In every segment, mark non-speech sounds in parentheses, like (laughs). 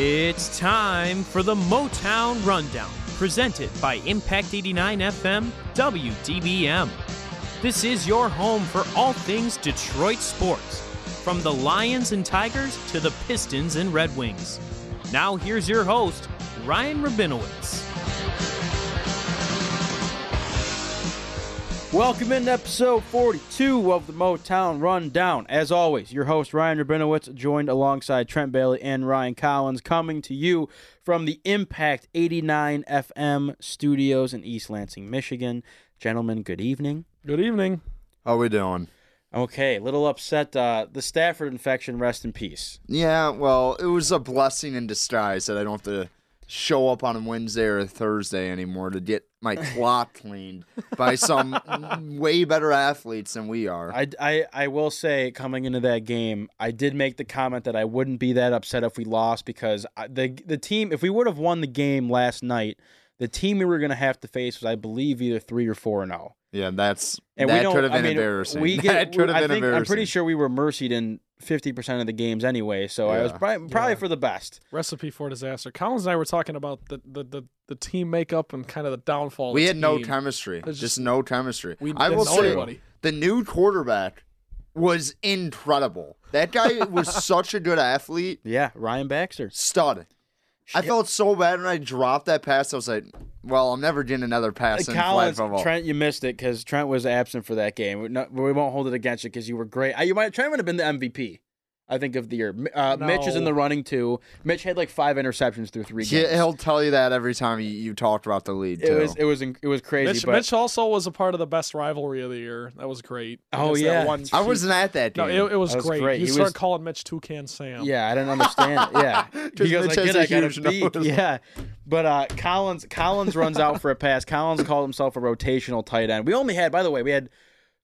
It's time for the Motown Rundown, presented by Impact 89 FM WDBM. This is your home for all things Detroit sports, from the Lions and Tigers to the Pistons and Red Wings. Now, here's your host, Ryan Rabinowitz. Welcome into episode 42 of the Motown Rundown. As always, your host Ryan Rabinowitz, joined alongside Trent Bailey and Ryan Collins, coming to you from the Impact 89 FM studios in East Lansing, Michigan. Gentlemen, good evening. Good evening. How are we doing? Okay, a little upset. Uh, the Stafford infection, rest in peace. Yeah, well, it was a blessing in disguise that I don't have to show up on a Wednesday or a Thursday anymore to get my (laughs) clock cleaned by some (laughs) way better athletes than we are. I, I, I will say, coming into that game, I did make the comment that I wouldn't be that upset if we lost because I, the the team, if we would have won the game last night, the team we were going to have to face was, I believe, either three or four and zero. Yeah, that's And that we could have been I mean, embarrassing. We (laughs) get. that could have I been think, embarrassing. I'm pretty sure we were mercied in fifty percent of the games anyway. So I was probably, probably Yeah. for the best. Recipe for disaster. Collins and I were talking about the the, the, the team makeup and kind of the downfall. of we the had no chemistry. There's Just just- no chemistry. We I will say anybody. the new quarterback was incredible. That guy was (laughs) such a good athlete. Yeah, Ryan Baxter. Stud. I felt so bad when I dropped that pass. I was like, "Well, I'm never getting another pass in flag Collins, football." Trent, you missed it because Trent was absent for that game. We, not, we won't hold it against you because you were great. Uh, You might Trent would have been the MVP. I think of the year. Mi- Uh, Mitch is in the running too. Mitch had like five interceptions through three He, games. he'll tell you that every time you, you talked about the lead. it was it was it was crazy. Mitch, but Mitch also was a part of the best rivalry of the year. That was great. Oh, yeah. that one I wasn't at that No, it, it was, was great. great. He, He started was- calling Mitch Toucan Sam. Yeah, I didn't understand. (laughs) yeah, because goes Mitch like, has "Good, a I got a huge nose. (laughs) Yeah, but uh, Collins Collins runs out for a pass. Collins called himself a rotational tight end. We only had, by the way, we had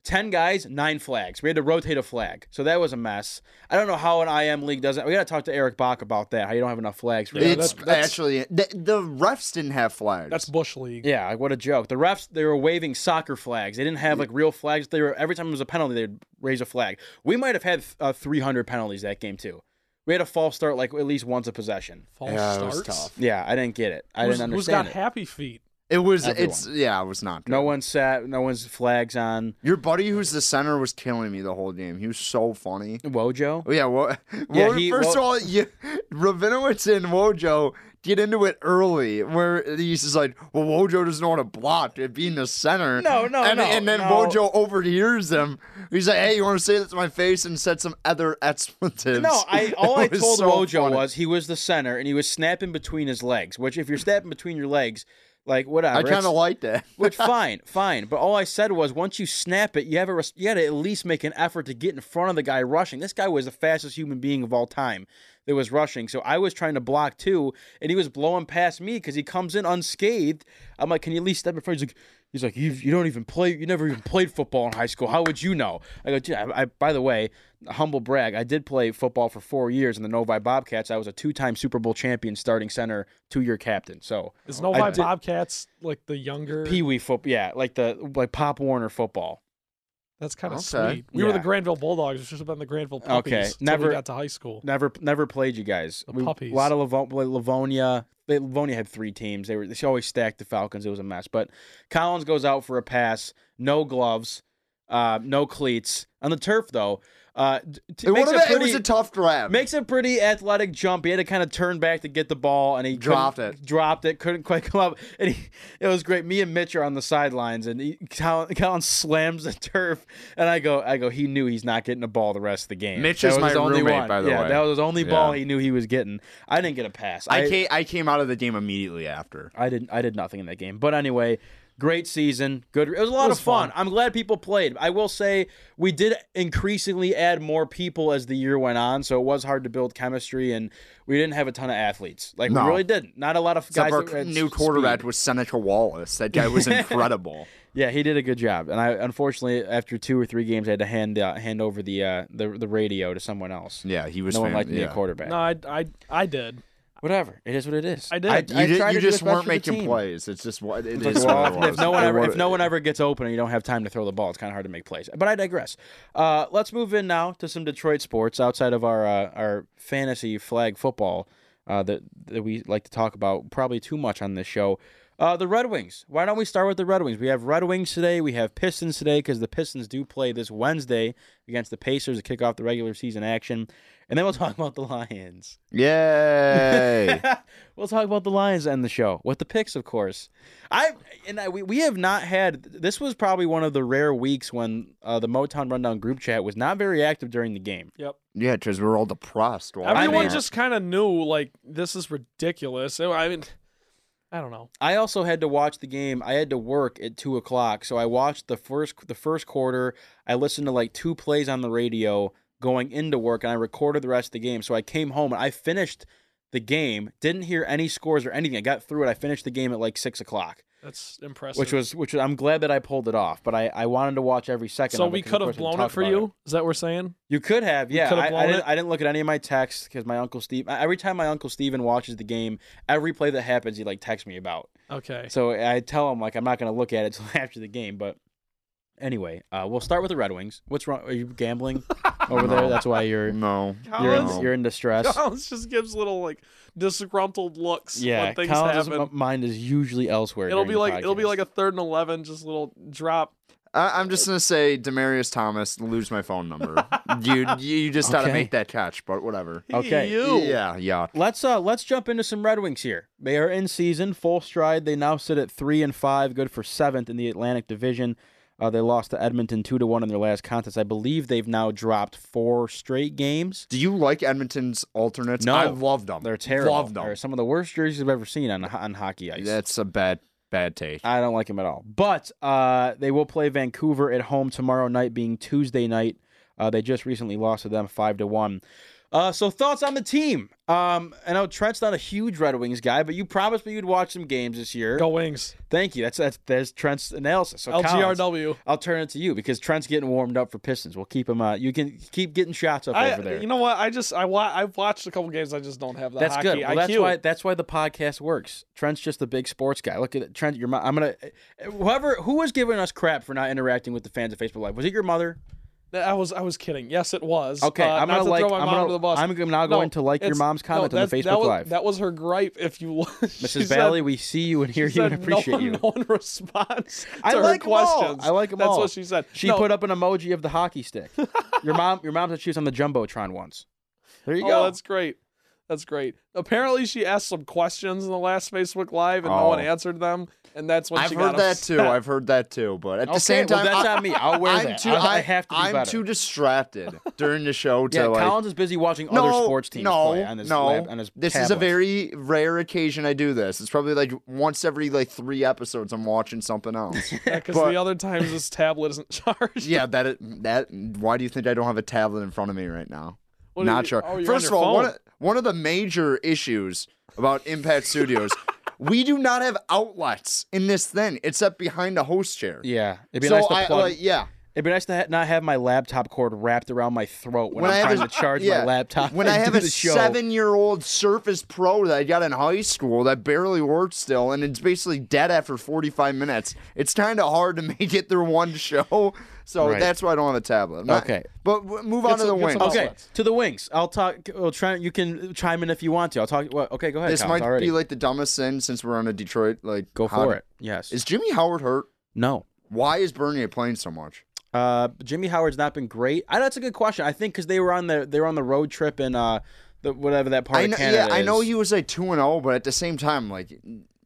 ten guys, nine flags. We had to rotate a flag, so that was a mess. I don't know how an IM league does it. We got to talk to Eric Bach about that. How you don't have enough flags for Yeah, that. it's that- that's- actually the, the refs didn't have flags. That's Bush League. Yeah, what a joke. The refs they were waving soccer flags. They didn't have like real flags. They were every time it was a penalty, they'd raise a flag. We might have had uh, 300 penalties that game too. We had a false start like at least once a possession. False yeah, it was starts. tough. Yeah, I didn't get it. I Who's- didn't understand. Who's got it. happy feet? It was. Everyone. It's yeah. It was not. Good. No one sat. No one's flags on. Your buddy, who's the center, was killing me the whole game. He was so funny. Wojo. Oh yeah. Well, (laughs) Yeah, well, he- first well- of all, you, Rabinowitz and Wojo get into it early, where he's just like, "Well, Wojo doesn't know how to block it being the center." No, no, and, no, And then no. Wojo overhears him. He's like, "Hey, you want to say that to my face?" and said some other (laughs) expletives. No, I (laughs) all I told so Wojo funny. was he was the center and he was snapping between his legs. Which if you're snapping between your legs, like whatever. I kind of like that. (laughs) Which (laughs) fine, fine. But all I said was once you snap it, you have a res- you got to at least make an effort to get in front of the guy rushing. This guy was the fastest human being of all time that was rushing. So I was trying to block too, and he was blowing past me because he comes in unscathed. I'm like, can you at least step in front? He's like, he's like, you you don't even play. You never even played football in high school. How would you know? I go, "Dude, I, I by the way, humble brag. I did play football for four years in the Novi Bobcats. I was a two-time Super Bowl champion, starting center, two-year captain. So Is Novi did- Bobcats like the younger? Pee Wee football, yeah, like the like Pop Warner football. That's kind of Okay. sweet. We were the Grandville Bulldogs. Should have been the Grandville Puppies. Okay, never- we got to high school. Never, never played you guys. The We- puppies. A lot of Livo- Livonia. They, Livonia had three teams. They were they always stacked the Falcons. It was a mess. But Collins goes out for a pass. No gloves. Uh, no cleats on the turf though. Uh, d- t- It, makes a been- it pretty was a tough grab. makes a pretty athletic jump. He had to kind of turn back to get the ball, and he Dropped it. Dropped it. Couldn't quite (laughs) come up, and he, it was great. Me and Mitch are on the sidelines, and he, Collins, Collins slams the turf, and I go, I go. He knew he's not getting the ball the rest of the game. Mitch That is was my his only roommate, one. by the yeah, way. that was his only ball Yeah. he knew he was getting. I didn't get a pass. I came, I came out of the game immediately after. I didn't. I did nothing in that game. But anyway, great season. Good. It was a lot was of fun. fun. I'm glad people played. I will say we did increasingly add more people as the year went on, so it was hard to build chemistry, and we didn't have a ton of athletes. Like No. we really didn't. Not a lot of Except guys. our new quarterback speed. was Seneca Wallace. That guy was (laughs) incredible. Yeah, he did a good job. And I unfortunately after two or three games, I had to hand uh, hand over the uh, the the radio to someone else. yeah, he was. no one fan- liked me yeah. a quarterback. No, I, I, I did. Whatever. It is what it is. I did. I, You You, I did, tried you to just weren't making team. plays. It's just what It's is. like, what it if no one ever if no one ever gets open and you don't have time to throw the ball, it's kind of hard to make plays. But I digress. Uh, let's move in now to some Detroit sports outside of our uh, our fantasy flag football uh, that that we like to talk about probably too much on this show. Uh, the Red Wings. Why don't we start with the Red Wings? We have Red Wings today. We have Pistons today because the Pistons do play this Wednesday against the Pacers to kick off the regular season action, and then we'll (laughs) talk about the Lions. Yay! (laughs) we'll talk about the Lions and the show with the picks, of course. I and I, we we have not had. This was probably one of the rare weeks when uh, the Motown Rundown group chat was not very active during the game. Yep. yeah, because we're all depressed. Well, Everyone mean- just kind of knew like this is ridiculous. I mean, I don't know. I also had to watch the game. I had to work at two o'clock, so I watched the first the first quarter. I listened to like two plays on the radio going into work, and I recorded the rest of the game. So I came home and I finished the game. Didn't hear any scores or anything. I got through it. I finished the game at like six o'clock, That's impressive. which was which was, I'm glad that I pulled it off. But I, I wanted to watch every second. so of it we could have blown it for you. Is that what we're saying? You could have, yeah. could have I, I didn't. it? I didn't look at any of my texts because my uncle Steve. Every time my uncle Steven watches the game, every play that happens, he like texts me about. Okay. So I tell him like I'm not going to look at it (laughs) until after the game. But anyway, uh, we'll start with the Red Wings. What's wrong? Are you gambling (laughs) over there? That's why you're no. you're in, No. you're in distress. Collins just gives little like disgruntled looks Yeah, when things Collins' happen. m- mind is usually elsewhere. It'll during be the like it'll be podcast. like a third and eleven, just little drop. I, I'm just gonna say Demaryius Thomas. Lose my phone number. (laughs) you you just gotta Okay. make that catch, but whatever. Okay. You. Yeah, yeah. Let's uh let's jump into some Red Wings here. They are in season, full stride. They now sit at three and five, good for seventh in the Atlantic Division. Uh, they lost to Edmonton two to one in their last contest. I believe they've now dropped four straight games. Do you like Edmonton's alternates? No. I love them. They're terrible. Loved them. They're some of the worst jerseys I've ever seen on on hockey ice. That's a bad bad take. I don't like them at all. But uh, they will play Vancouver at home tomorrow night, being Tuesday night. Uh, they just recently lost to them five to one. Uh, so thoughts on the team? Um, I know Trent's not a huge Red Wings guy, but you promised me you'd watch some games this year. Go Wings. Thank you. That's that's there's Trent's analysis. So Collins, LGRW. I'll turn it to you because Trent's getting warmed up for Pistons. We'll keep him. Uh, you can keep getting shots up I, over there. you know what? I just I wa- I've watched a couple games. I just don't have that. That's good. Well, that's why that's why the podcast works. Trent's just a big sports guy. Look at it, Trent. Your mo- I'm gonna whoever who was giving us crap for not interacting with the fans of Facebook Live. Was it your mother? I was I was kidding. Yes, it was. Okay, Uh, I'm gonna to like. I'm gonna. under the bus. I'm now No, going to like your mom's comment no, on the Facebook that was, Live. That was her gripe. If you, Mrs. (laughs) said- Bailey, we see you and hear you and appreciate no one, you. No one responds to I her like 'em all. questions. I like 'em That's all. what she said. She No, put up an emoji of the hockey stick. your mom. (laughs) Your mom said she was on the jumbotron once. There you Oh, go. that's great. That's great. Apparently, she asked some questions in the last Facebook Live, and no one oh. answered them, and that's when she got. I've she heard that upset. too. I've heard that too. But at Okay, the same well, time, that's I, on me. I'll wear I'm that. Too, I- I have to be I'm better. too distracted (laughs) during the show to yeah, like. Collins is busy watching no, other sports teams no, play on his no. lab, on his this is a very rare occasion I do this. It's probably like once every like three episodes I'm watching something else. (laughs) because But- the other times this tablet isn't (laughs) charged. yeah, that that. Why do you think I don't have a tablet in front of me right now? What Not you- sure. oh, First of all, one of, one of the major issues about Impact Studios, (laughs) we do not have outlets in this thing except behind a host chair. Yeah, it'd be so nice to I plug. like yeah. It'd be nice to ha- not have my laptop cord wrapped around my throat when, When I I'm trying a- to charge yeah, my laptop. When (laughs) I have a seven-year-old Surface Pro that I got in high school that barely works still, and it's basically dead after 45 minutes, it's kind of hard to (laughs) make it through one show. So Right. that's why I don't have a tablet. I'm not- Okay. but w- move on Get to the some- get wings. Okay, to the wings. I'll talk. Well, try. You can chime in if you want to. I'll talk. Well, okay, go ahead. This Collins, might already. be like the dumbest thing since we're on a Detroit. Like, Go hot- for it. Yes. Is Jimmy Howard hurt? no. Why is Bernier playing so much? Uh, Jimmy Howard's not been great. I, that's a good question. I think because they were on the they were on the road trip in uh the whatever that part I of know, Canada yeah, I know he was like two and zero, but at the same time, like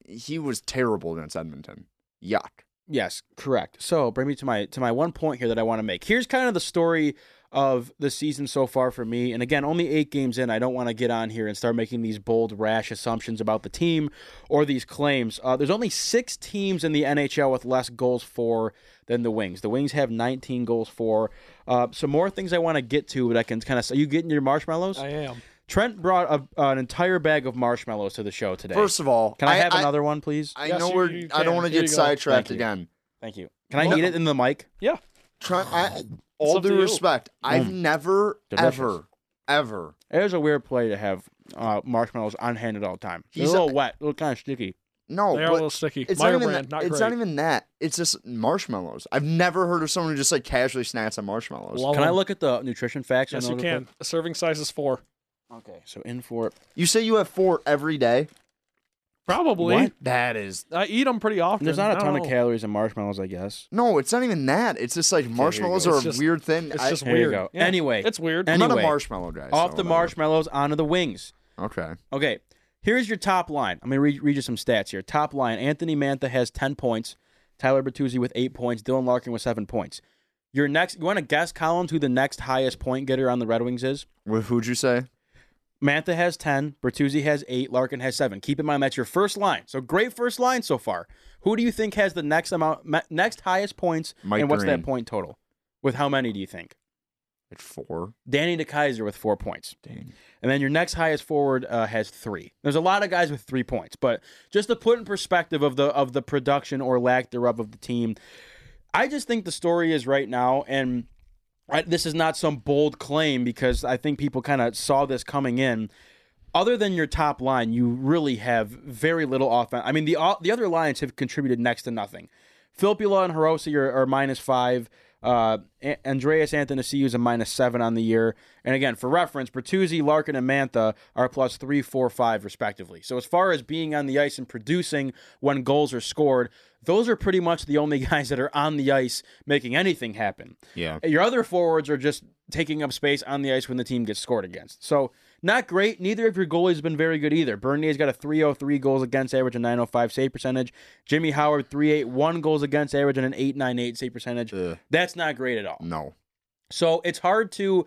he was terrible against Edmonton. Yuck. Yes, correct. So bring me to my to my one point here that I want to make. Here's kind of the story of the season so far for me. And again, only eight games in. I don't want to get on here and start making these bold, rash assumptions about the team or these claims. Uh, there's only six teams in the NHL with less goals for than the Wings. The Wings have 19 goals for. Uh, some more things I want to get to, but I can kind of. Are you getting your marshmallows? I am. Trent brought a, an entire bag of marshmallows to the show today. First of all, can I, have another one, please? I Yes, know you- we're. you I don't want to get sidetracked Thank again. Thank you. Can I Well- eat it in the mic? Yeah. Try, I, all up to due you. respect, I've never, Delicious. ever, ever. It is a weird play to have uh, marshmallows on hand at all time. They're He's a a- little wet, a little kind of sticky. No, They are a little sticky. it's Meyer not even. brand, that, not it's not even that. It's just marshmallows. I've never heard of someone who just like casually snacks on marshmallows. Love Can I look at the nutrition facts? on Yes, you can. quick? A serving size is four. Okay, so in for You say you have four every day. Probably. What? That is I eat them pretty often. There's not a ton don't of calories in marshmallows, I guess. no. It's not even that. It's just like you marshmallows go. are It's a just- weird thing. It's I, just Here weird. Yeah, Anyway. it's weird. And- I'm not a marshmallow guy. Off so the whatever. marshmallows, onto the wings. Okay. Okay, here's your top line. I'm going to read, read you some stats here. Top line Anthony Mantha has 10 points, Tyler Bertuzzi with 8 points, Dylan Larkin with 7 points. Your next, you want to guess, Collins, who the next highest point getter on the Red Wings is? Wh- Who'd you say? Mantha has 10, Bertuzzi has 8, Larkin has 7. Keep in mind that's your first line. So great first line so far. Who do you think has the next amount next highest points Mike and what's Green. that point total? With how many do you think? Like four. Danny DeKeyser with 4 points. Dang. And then your next highest forward uh, has three. There's a lot of guys with three points, but just to put in perspective of the of the production or lack thereof of the team, I just think the story is right now, and I, this is not some bold claim because I think people kind of saw this coming in. Other than your top line, you really have very little offense. I mean, the uh, the other lines have contributed next to nothing. Filppula and Hirose are, are minus five. Uh, Andreas Athanasiou is a minus seven on the year. And again, for reference, Bertuzzi, Larkin, and Mantha are plus three, four, five, respectively. So as far as being on the ice and producing when goals are scored, those are pretty much the only (laughs) guys that are on the ice making anything happen. Yeah. Your other forwards are just taking up space on the ice when the team gets scored against. So not great. Neither of your goalies have been very good either. Bernier's got a 303 goals against average and 905 save percentage. Jimmy Howard 381 goals against average and an 898 save percentage. Ugh. That's not great at all. No. So it's hard to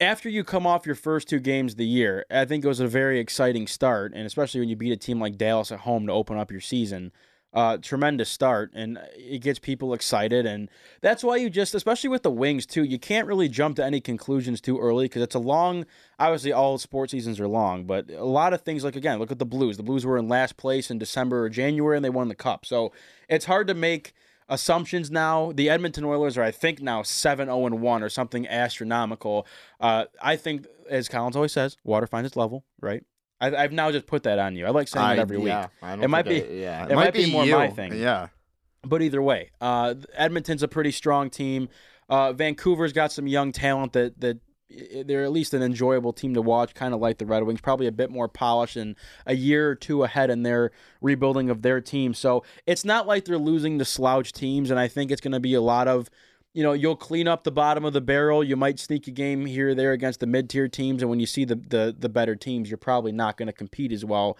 after you come off your first two games of the year, I think it was a very exciting start, and especially when you beat a team like Dallas at home to open up your season. Uh, tremendous start, and it gets people excited, and that's why you just, especially with the Wings too, you can't really jump to any conclusions too early because it's a long. Obviously, all sports seasons are long, but a lot of things like again, look at the Blues. The Blues were in last place in December or January, and they won the Cup. So it's hard to make assumptions now. The Edmonton Oilers are, I think, now 7 0 1 or something astronomical. Uh, I think, as Collins always says, water finds its level, right? I, I've now just put that on you. I like saying I- it every yeah, week. I don't It might be- I- yeah. it might be more you. my thing. Yeah. But either way, uh, Edmonton's a pretty strong team. Uh, Vancouver's got some young talent that that they're at least an enjoyable team to watch, kind of like the Red Wings, probably a bit more polished and a year or two ahead in their rebuilding of their team. So it's not like they're losing to slouch teams, and I think it's going to be a lot of, you know, you'll clean up the bottom of the barrel. You might sneak a game here or there against the mid tier teams, and when you see the the the better teams, you're probably not going to compete as well.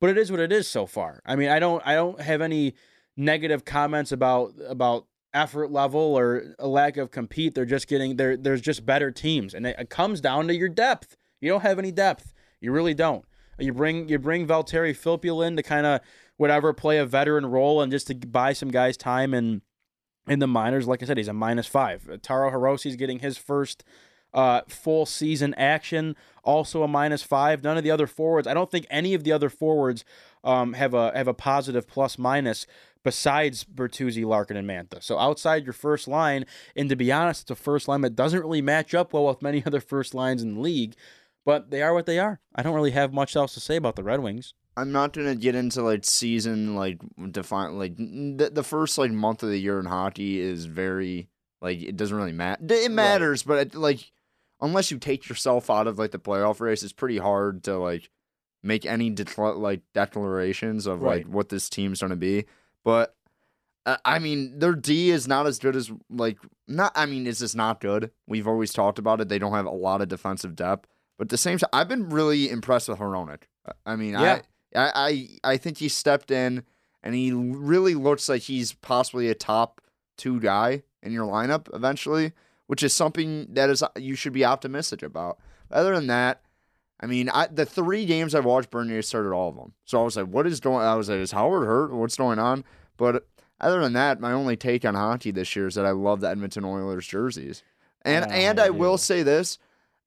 But it is what it is so far. I mean, I don't I don't have any negative comments about about effort level or a lack of compete. They're just getting there. There's just better teams, and it, it comes down to your depth. You don't have any depth. You really don't. You bring you bring Valtteri Filppula in to kind of whatever play a veteran role and just to buy some guys time and in the minors. Like I said, he's a minus five. Taro Hirose's getting his first uh, full season action, also a minus five. None of the other forwards. I don't think any of the other forwards um, have a have a positive plus minus besides Bertuzzi, Larkin, and Mantha. So outside your first line, and to be honest, it's a first line that doesn't really match up well with many (laughs) other first lines in the league. But they are what they are. I don't really have much else to say about the Red Wings. I'm not gonna get into like season like define like the, the first like month of the year in hockey is very like it doesn't really matter. It matters, but it, like unless you take yourself out of like the playoff race, it's pretty hard to like make any decla- like declarations of Right. like what this team's gonna be. But uh, I mean, their D is not as good as like not. I mean, it's just not good. We've always talked about it. They don't have a lot of defensive depth. But at the same time, I've been really impressed with Hronek. I mean, Yeah. I, I, I, I think he stepped in and he really looks like he's possibly a top two guy in your lineup eventually, which is something that is you should be optimistic about. Other than that, I mean, I the three games I've watched, Bernier started all of them. So I was like, what is going? I was like, is Howard hurt? What's going on? But other than that, my only take on hockey this year is that I love the Edmonton Oilers jerseys. And Oh, and I I will say this,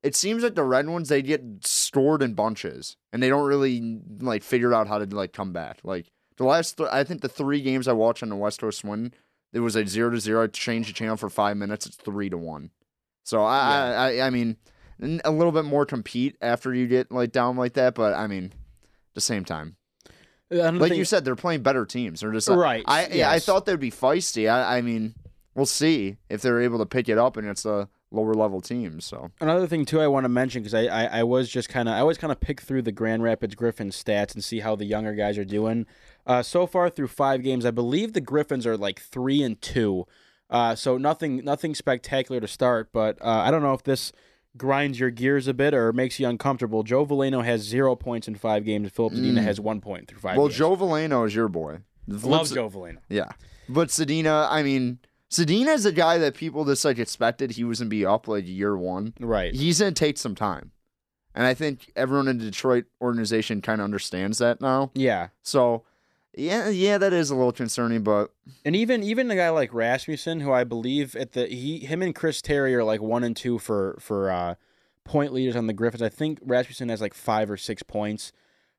it seems like the red ones they get stored in bunches and they don't really like figure out how to like come back. Like the last, th- I think the three games I watched on the West Coast Swing, it was like zero to zero. I changed the channel for five minutes. It's three to one. So I, I, I, I mean, a little bit more compete after you get like down like that. But I mean, at the same time, like you said, they're playing better teams. They're just like, Right, I, yeah, I thought they'd be feisty. I, I mean, we'll see if they're able to pick it up and it's the lower level teams. So Another thing too, I want to mention because I, I I was just kind of I always kind of pick through the Grand Rapids Griffins stats and see how the younger guys are doing. Uh, so far through five games, I believe the Griffins are like three and two. Uh, so nothing nothing spectacular to start, but uh, I don't know if this grinds your gears a bit or makes you uncomfortable. Joe Veleno has zero points in five games. and Filip Zadina Mm. has one point through five. well, games. Joe Veleno is your boy. Loves Joe Veleno. Yeah, but Zadina, I mean, Zadina is a guy that people just like expected he was gonna be up like year one. Right. He's gonna take some time, and I think everyone in the Detroit organization kind of understands that now. Yeah. So, yeah, yeah, that is a little concerning, but And even even a guy like Rasmussen, who I believe at the he him and Chris Terry are like one and two for for uh, point leaders on the Griffins. I think Rasmussen has like five or six points.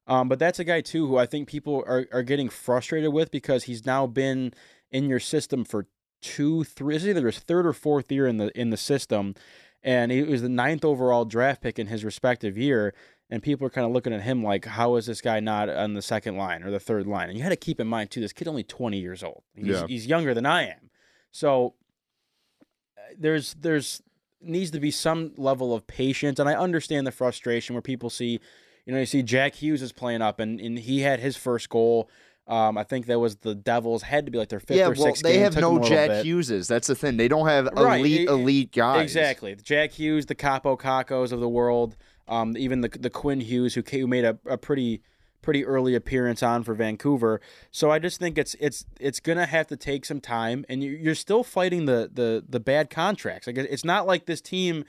Um, but that's a guy too who I think people are, are getting frustrated with because he's now been in your system for two, three. It's either his third or fourth year in the in the system, and he was the ninth overall draft pick in his respective year. And people are kind of looking at him like, how is this guy not on the second line or the third line? And you had to keep in mind too, this kid only twenty years old. He's, Yeah. he's younger than I am, so uh, there's there's needs to be some level of patience, and I understand the frustration where people see, you know, you see Jack Hughes is playing up, and, and he had his first goal. Um, I think that was the Devils had to be like their fifth yeah, or well, sixth. they game. have Took no Jack. Hugheses. That's the thing. They don't have elite, elite guys. Exactly, the Jack Hughes, the Kaapo Kakkos of the world, um, even the the Quinn Hughes who who made a, a pretty pretty early appearance on for Vancouver. So I just think it's it's it's gonna have to take some time, and you- you're still fighting the the the bad contracts. Like it's not like this team,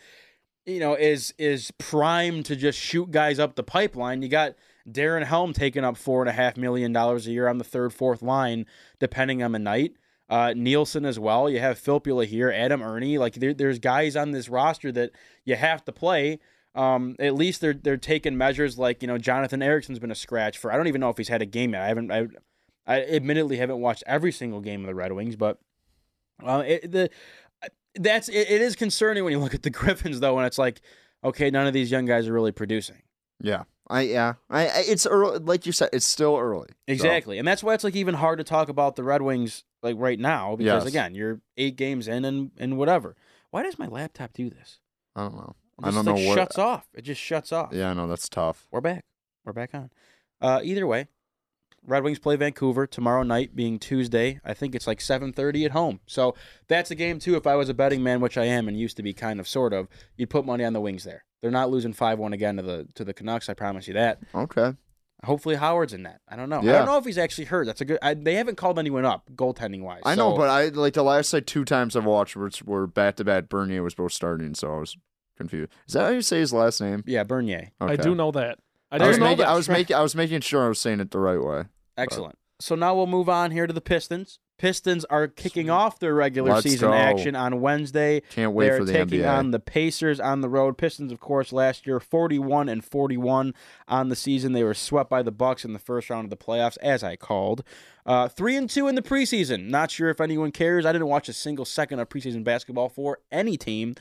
you know, is is primed to just shoot guys up the pipeline. You got Darren Helm taking up four and a half million dollars a year on the third, fourth line, depending on the night. Uh, Nielsen as well. You have Filppula here, Adam Erne. Like there, there's guys on this roster that you have to play. Um, at least they're they're taking measures like you know Jonathan Ericsson's been a scratch for. I don't even know if he's had a game yet. I haven't. I, I admittedly haven't watched every single game of the Red Wings, but uh, it, the that's it, it is concerning when you look at the (laughs) Griffins though, and it's like okay, none of these young guys are really producing. Yeah, I yeah, I, I it's early. Like you said, it's still early. So, Exactly. And that's why it's like even hard to talk about the Red Wings like right now because Yes. again, you're eight games in and, and whatever. Why does my laptop do this? I don't know. It I just, don't know like, what. shuts off. It just shuts off. Yeah, I know that's tough. We're back. We're back on. Uh, either way, Red Wings play Vancouver tomorrow night, being Tuesday. I think it's like 7:30 at home. So that's a game too. If I was a betting man, which I am and used to be, kind of, sort of, you'd put money on the Wings there. They're not losing five one again to the to the Canucks. I promise you that. Okay. Hopefully Howard's in that. I don't know. I don't know if he's actually hurt. That's a good. I, they haven't called anyone up goaltending wise. I know, but I like the last like two times I've watched were, were back to back. Bernier was both starting, so I was confused. Is that how you say his last name? yeah, Bernier. I do know that. I I was making. that. I was making. I was making sure I was saying it the right way. Excellent. So now we'll move on here to the Pistons. Pistons are kicking Sweet. off their regular Let's season go. action on Wednesday. Can't wait They're for the taking NBA. on the Pacers on the road. Pistons, of course, last year 41 and 41 on the season. They were swept by the Bucks in the first round of the playoffs, as I called. Uh, three and two in the preseason. Not sure if anyone cares. I didn't watch a single second of preseason basketball for any team.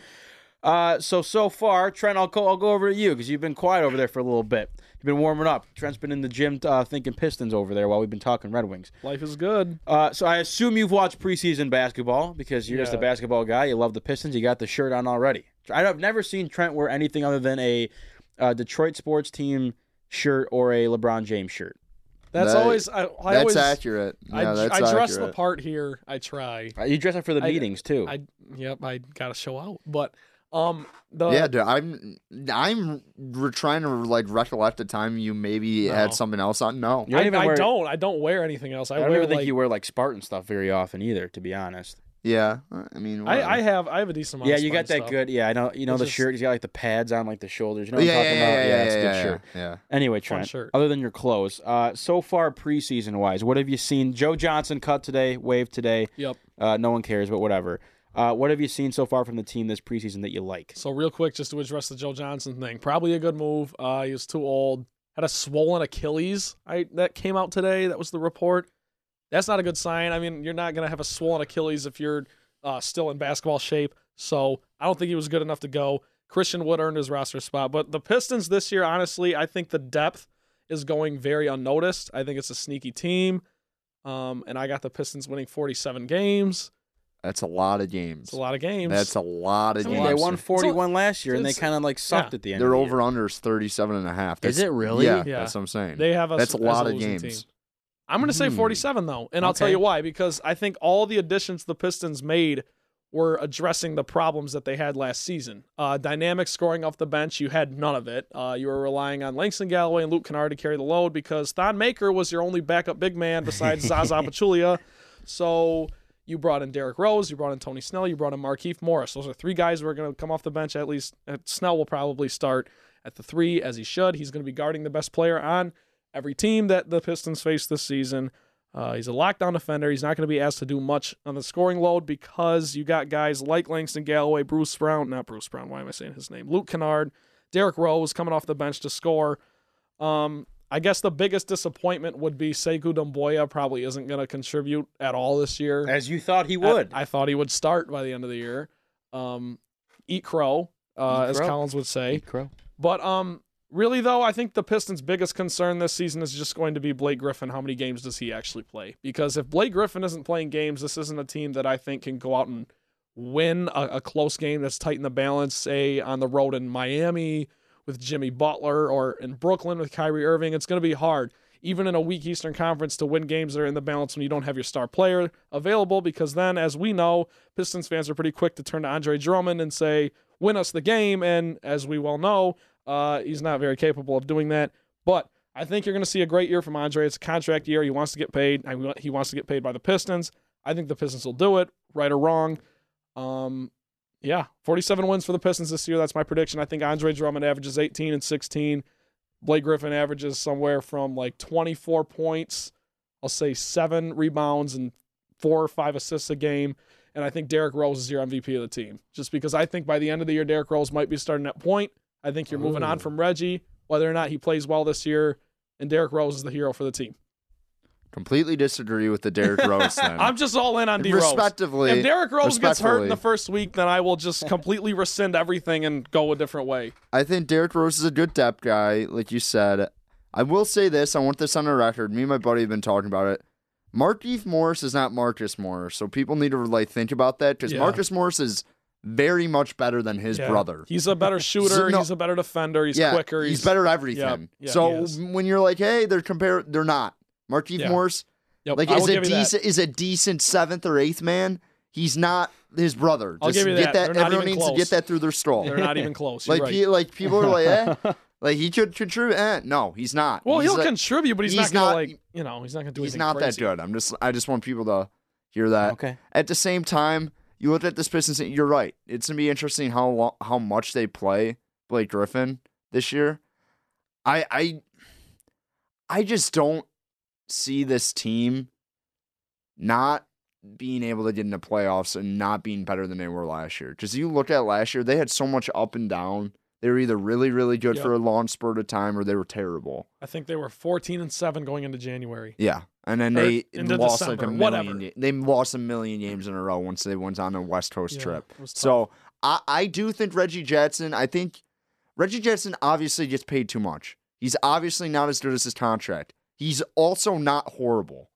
Uh, so so far, Trent, I'll go, I'll go over to you because you've been quiet over there for a little bit. You've been warming up. Trent's been in the gym uh, thinking Pistons over there while we've been talking Red Wings. Life is good. Uh, so I assume you've watched preseason basketball because you're just a basketball guy. You love the Pistons. You got the shirt on already. I've never seen Trent wear anything other than a uh, Detroit sports team shirt or a LeBron James shirt. That's That- always. I, I that's always. accurate. I, that's I dress the part here. I try. Uh, You dress up for the I- meetings too. I yep. I gotta show out. But um, the yeah, dude, I'm I'm re- trying to like recollect the time you maybe No. had something else on. No, I, even I wear- don't. I don't wear anything else. I, I don't wear even think like you wear like Spartan stuff very often either, to be honest. yeah, I mean, I. I have I have a decent amount. Yeah, of you got that stuff. good. Yeah, I know. You know It's the just- shirt. He's got like the pads on, like the shoulders. You know what yeah, I'm talking yeah, about? yeah, yeah, it's a yeah, good yeah, shirt. yeah. Anyway, Fun Trent, shirt. other than your clothes, uh, so far preseason wise, what have you seen? Joe Johnson cut today, wave today. Yep. Uh, no one cares, but whatever. Uh, what have you seen so far from the team this preseason that you like? So real quick, just to address the Joe Johnson thing, probably a good move. Uh, he was too old. Had a swollen Achilles. I that came out today. That was the report. That's not a good sign. I mean, you're not gonna have a swollen Achilles if you're uh, still in basketball shape. So I don't think he was good enough to go. Christian Wood earned his roster spot, but the Pistons this year, honestly, I think the depth is going very unnoticed. I think it's a sneaky team, um, and I got the Pistons winning 47 games. That's a lot of games. It's a lot of games. That's a lot of It's a I games. they won 41 last year, and they kind of like sucked yeah. at the end. Their of the over under is 37 and a half. Is it really? Yeah, Yeah. that's what I'm saying. They have us That's a as lot of games. team. I'm going to say Hmm. 47 though, and I'll tell you why. Because I think all the additions the Pistons made were addressing the problems that they had last season. Uh, dynamic scoring off the bench, you had none of it. Uh, you were relying on Langston Galloway and Luke Kennard to carry the load because Thon Maker was your only backup big man besides (laughs) Zaza Pachulia. So you brought in Derrick Rose, you brought in Tony Snell, you brought in Markieff Morris. Those are three guys who are going to come off the bench at least. Uh, Snell will probably start at the three as he should. He's going to be guarding the best player on every team that the Pistons face this season. Uh, he's a lockdown defender. He's not going to be asked to do much on the scoring load because you got guys like Langston Galloway, Bruce Brown, not Bruce Brown. Why am I saying his name? Luke Kennard, Derrick Rose coming off the bench to score. Um, I guess the biggest disappointment would be Sekou Doumbouya probably isn't going to contribute at all this year. As you thought he I- would. I, thought he would start by the end of the year. Um, eat crow, uh, Eat as crow. Collins would say. Eat Crow. But um, really though, I think the Pistons' biggest concern this season is just going to be Blake Griffin. How many games does he actually play? Because if Blake Griffin isn't playing games, this isn't a team that I think can go out and win a, a close game that's tight in the balance. Say on the road in Miami with Jimmy Butler or in Brooklyn with Kyrie Irving, it's going to be hard. Even in a weak Eastern Conference to win games that are in the balance when you don't have your star player available, because then, as we know, Pistons fans are pretty quick to turn to Andre Drummond and say, win us the game. And as we well know, uh, he's not very capable of doing that. But I think you're going to see a great year from Andre. It's a contract year. He wants to get paid. He wants to get paid by the Pistons. I think the Pistons will do it, right or wrong. Um, yeah, 47 wins for the Pistons this year. That's my prediction. I think Andre Drummond averages 18 and 16. Blake Griffin averages somewhere from like 24 points. I'll say seven rebounds and four or five assists a game. And I think Derrick Rose is your MVP of the team. Just because I think by the end of the year, Derrick Rose might be starting at point. I think you're moving on from Reggie, whether or not he plays well this year. And Derrick Rose is the hero for the team. Completely disagree with the Derrick Rose (laughs) then. I'm just all in on D Rose. Respectively, If Derrick Rose gets hurt in the first week, then I will just completely rescind everything and go a different way. I think Derrick Rose is a good depth guy, like you said. I will say this: I want this on the record. Me and my buddy have been talking about it. Markieff Morris is not Marcus Morris, so people need to like think about that because Yeah. Marcus Morris is very much better than his Yeah. brother. He's a better (laughs) shooter. no- he's a better defender. He's yeah, quicker. He's, better at everything. Yeah, so when you're like, hey, they're compare, they're not. Markieff Yeah. Morris, Yep, like is a give you that. decent is a decent seventh or eighth man. He's not his brother. I'll give you get that. They're Everyone even needs to get that through their stall. They're not even close. Like right. pe- like people are like, eh, (laughs) like he could contribute. Eh, no, he's not. well, he's he'll like- contribute, but he's, he's not gonna not- like you know he's not gonna do anything. he's anything not that good. I'm just I just want people to hear that. Okay. At the same time, you look at this Pistons. and You're right. It's gonna be interesting how lo- how much they play Blake Griffin this year. I I I just don't see this team not being able to get into the playoffs and not being better than they were last year. Because you look at last year, they had so much up and down. They were either really, really good Yep. for a long spurt of time or they were terrible. I think they were 14 and seven going into January. Yeah. And then Or they lost like a million. whatever. They lost a million games in a row once they went on a West Coast Yeah, trip. it was tough. So I, I do think Reggie Jackson, I think Reggie Jackson obviously gets paid too much. He's obviously not as good as his contract. He's also not horrible.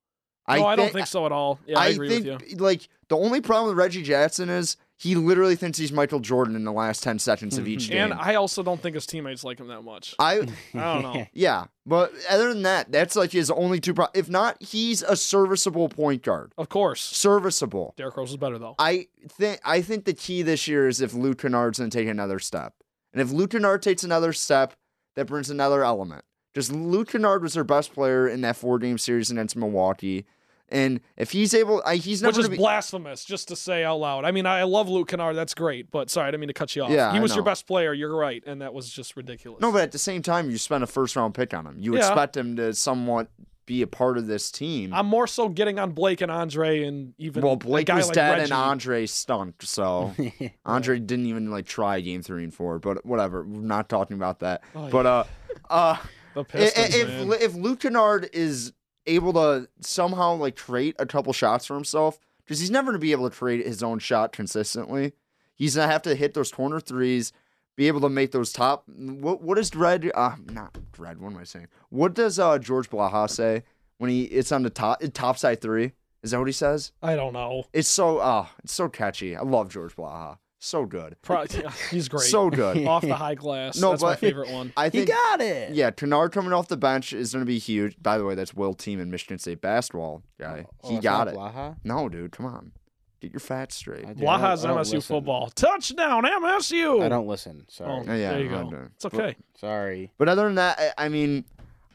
no, I, don't think so at all. Yeah, I, agree think with you. like the only problem with Reggie Jackson is he literally thinks he's Michael Jordan in the last ten seconds of each (laughs) game. And I also don't think his teammates like him that much. I I don't know. (laughs) yeah, but other than that, that's like his only two. Pro- if not, he's a serviceable point guard. Of course, Serviceable. Derrick Rose is better though. I think I think the key this year is if Luke Kennard's gonna take another step, and if Luke Kennard takes another step, that brings another element. Just Luke Kennard was their best player in that four game series against Milwaukee, and if he's able, I, he's never Which is be, blasphemous, just to say out loud. I mean, I love Luke Kennard. That's great, but sorry, I didn't mean to cut you off. Yeah, he was your best player. You're right, and that was just ridiculous. no, but at the same time, you spent a first round pick on him. You Yeah. expect him to somewhat be a part of this team. I'm more so getting on Blake and Andre, and even well, a Blake guy was like dead Reggie. and Andre stunk, so (laughs) Andre didn't even like try game three and four. But whatever, we're not talking about that. Oh, but uh, uh. The Pistons, if man. if Luke Kennard is able to somehow like create a couple shots for himself, because he's never going to be able to create his own shot consistently. He's gonna have to hit those corner threes, be able to make those top. What what does Dred? Uh, not Dred. What am I saying? What does uh George Blaha say when he it's on the top top side three? Is that what he says? I don't know. It's so uh it's so catchy. I love George Blaha. So good. Pro- (laughs) he's great. So good. (laughs) off the high glass. No, That's my but- favorite one. I He think got it. yeah, Kennard coming off the bench is going to be huge. By the way, that's Will Team in Michigan State basketball guy. Oh, he oh, got not it. Blaha? No, dude, come on. Get your fat straight. I do. Blaha's MSU listen. football. Touchdown, MSU. I don't listen. Sorry. Oh, Yeah, there you I go. do. It's okay. Sorry. But other than that, I, I mean,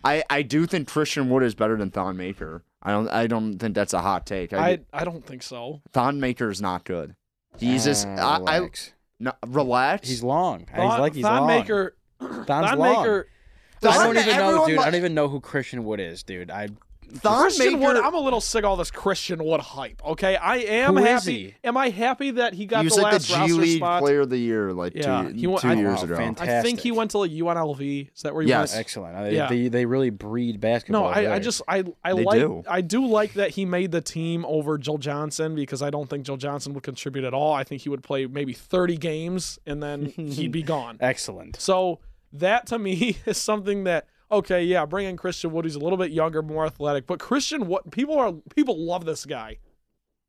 I I do think Christian Wood is better than Thon Maker. I don't I don't think that's a hot take. I, I I don't think so. Thon Maker is not good. He's just Ah, I, I relax. no, relax. He's long. he's like he's Thon long. Maker. Thon's Thon long. Maker. I don't even know, everyone dude. I don't even know who Christian Wood is, dude. I Thon Christian Wood, I'm a little sick of all this Christian Wood hype. Okay, I am Who happy. is he? Am I happy that he got he was the like last the G roster League spot? Player of the Year like Yeah, two, he went- two I- years wow, ago. fantastic. I think he went to like UNLV. Is that where he Yes. went? excellent. I- Yeah. They, they really breed basketball. No, I, I just I I They like do. I do like that he made the team over Joe Johnson because I don't think Joe Johnson would contribute at all. I think he would play maybe 30 games and then (laughs) he'd be gone. excellent. So that to me (laughs) is something that okay, yeah, bring in Christian Wood. He's a little bit younger, more athletic, but Christian what people are people love this guy,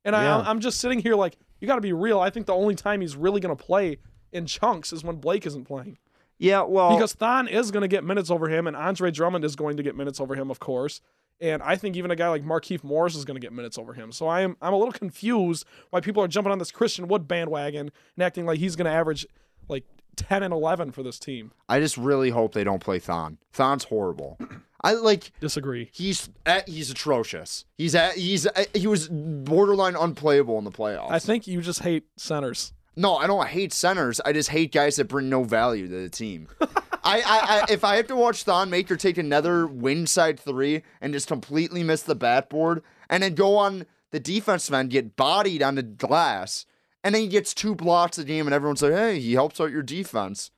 and Yeah. I, I'm just sitting here like you got to be real. I think the only time he's really going to play in chunks is when Blake isn't playing yeah, well, because Thon is going to get minutes over him, and Andre Drummond is going to get minutes over him, of course. And I think even a guy like Markieff Morris is going to get minutes over him. So I am I'm a little confused why people are jumping on this Christian Wood bandwagon and acting like he's going to average like 10 and 11 for this team. I just really hope they don't play Thon. Thon's horrible. (clears throat) I like Disagree. he's at, he's atrocious. He's at, he's at, he was borderline unplayable in the playoffs. I think you just hate centers. No, I don't hate centers. I just hate guys that bring no value to the team. (laughs) I, I, I, if I have to watch Thon Maker take another wing side three and just completely miss the bat board, and then go on the defensive end, get bodied on the glass, and then he gets two blocks a game, and everyone's like, "Hey, he helps out your defense."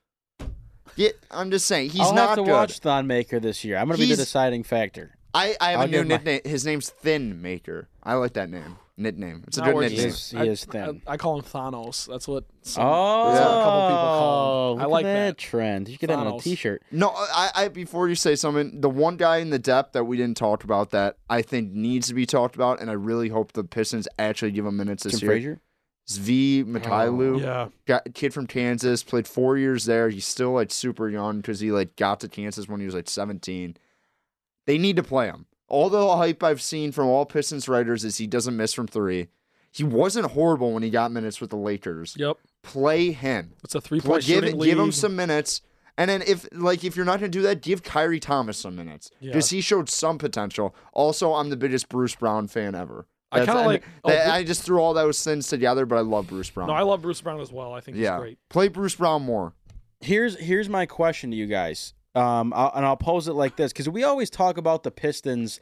Yeah, I'm just saying he's I'll not have to good. watch Thon Maker this year. I'm going to be the deciding factor. I, I have I'll a new give my- nickname. His name's Thin Maker. I like that name. Nickname. It's a Now good we're nickname. just- He is thin. I, I call him Thanos. That's what some, Oh, that's what a couple people call him. Oh, I like at that, that. trend. You should get that on a Thanos. T-shirt. No, I, I before you say something, the one guy in the depth that we didn't talk about that I think needs to be talked about, and I really hope the Pistons actually give him minutes this Tim year. Frazier. Svi Mykhailiuk, oh. Yeah. got kid from Kansas, played four years there. He's still like super young because he like got to Kansas when he was like seventeen. They need to play him. All the hype I've seen from all Pistons writers is he doesn't miss from three. He wasn't horrible when he got minutes with the Lakers. Yep. Play him. It's a three point give shooting it, give him some minutes. And then if like if you're not gonna do that, give Khyri Thomas some minutes Yeah. because he showed some potential. Also, I'm the biggest Bruce Brown fan ever. I kinda like- oh, that- Bru- I just threw all those things together, but I love Bruce Brown. No, I love Bruce Brown as well. I think he's yeah, great. play Bruce Brown more. Here's here's my question to you guys. Um, I'll, and I'll pose it like this because we always talk about the Pistons.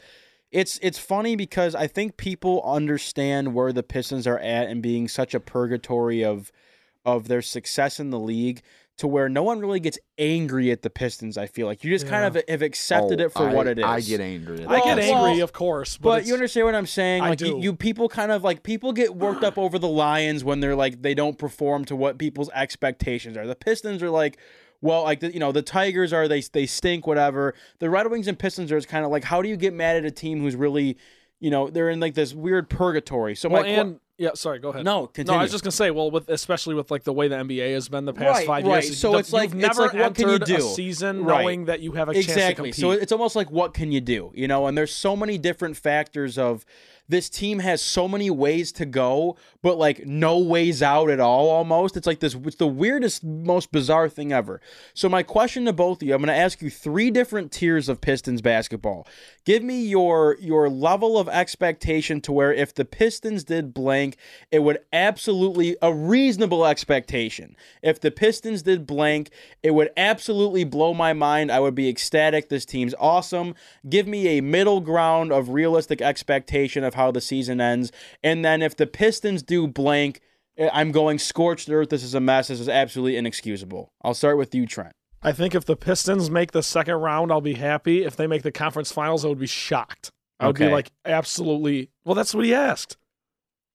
It's it's funny because I think people understand where the Pistons are at and being such a purgatory of of their success in the league to where no one really gets angry at the Pistons. I feel like you just kind of have accepted Oh, it for I- what it is. I get angry. At I get that. well, angry, of course, but, But, you understand what I'm saying? I Like you, do. you people kind of like people get worked up over the Lions when they're like they don't perform to what people's expectations are. The Pistons are like, well, like the, you know, the Tigers are they they stink whatever. The Red Wings and Pistons are it's kind of like how do you get mad at a team who's really, you know, they're in like this weird purgatory. So well, my and yeah, sorry, go ahead. no, No. I was just gonna say, well, with especially with like the way the NBA has been the past Right, five right. years, So it's like- you've it's never like, what can you entered a do? season Right. knowing that you have a chance to exactly. compete. So it's almost like what can you do, you know? And there's so many different factors of this team has so many ways to go, but like no ways out at all. Almost, it's like this. It's the weirdest, most bizarre thing ever. So my question to both of you, I'm going to ask you three different tiers of Pistons basketball. Give me your your level of expectation to where if the Pistons did blank, it would absolutely a reasonable expectation. If the Pistons did blank, it would absolutely blow my mind. I would be ecstatic. This team's awesome. Give me a middle ground of realistic expectation of how the season ends. And then if the Pistons do blank, eh, I'm going scorched earth. This is a mess. This is absolutely inexcusable. I'll start with you, Trent. I think if the Pistons make the second round, I'll be happy. If they make the conference finals, I would be shocked. I would Okay. be like, absolutely. Well, that's what he asked.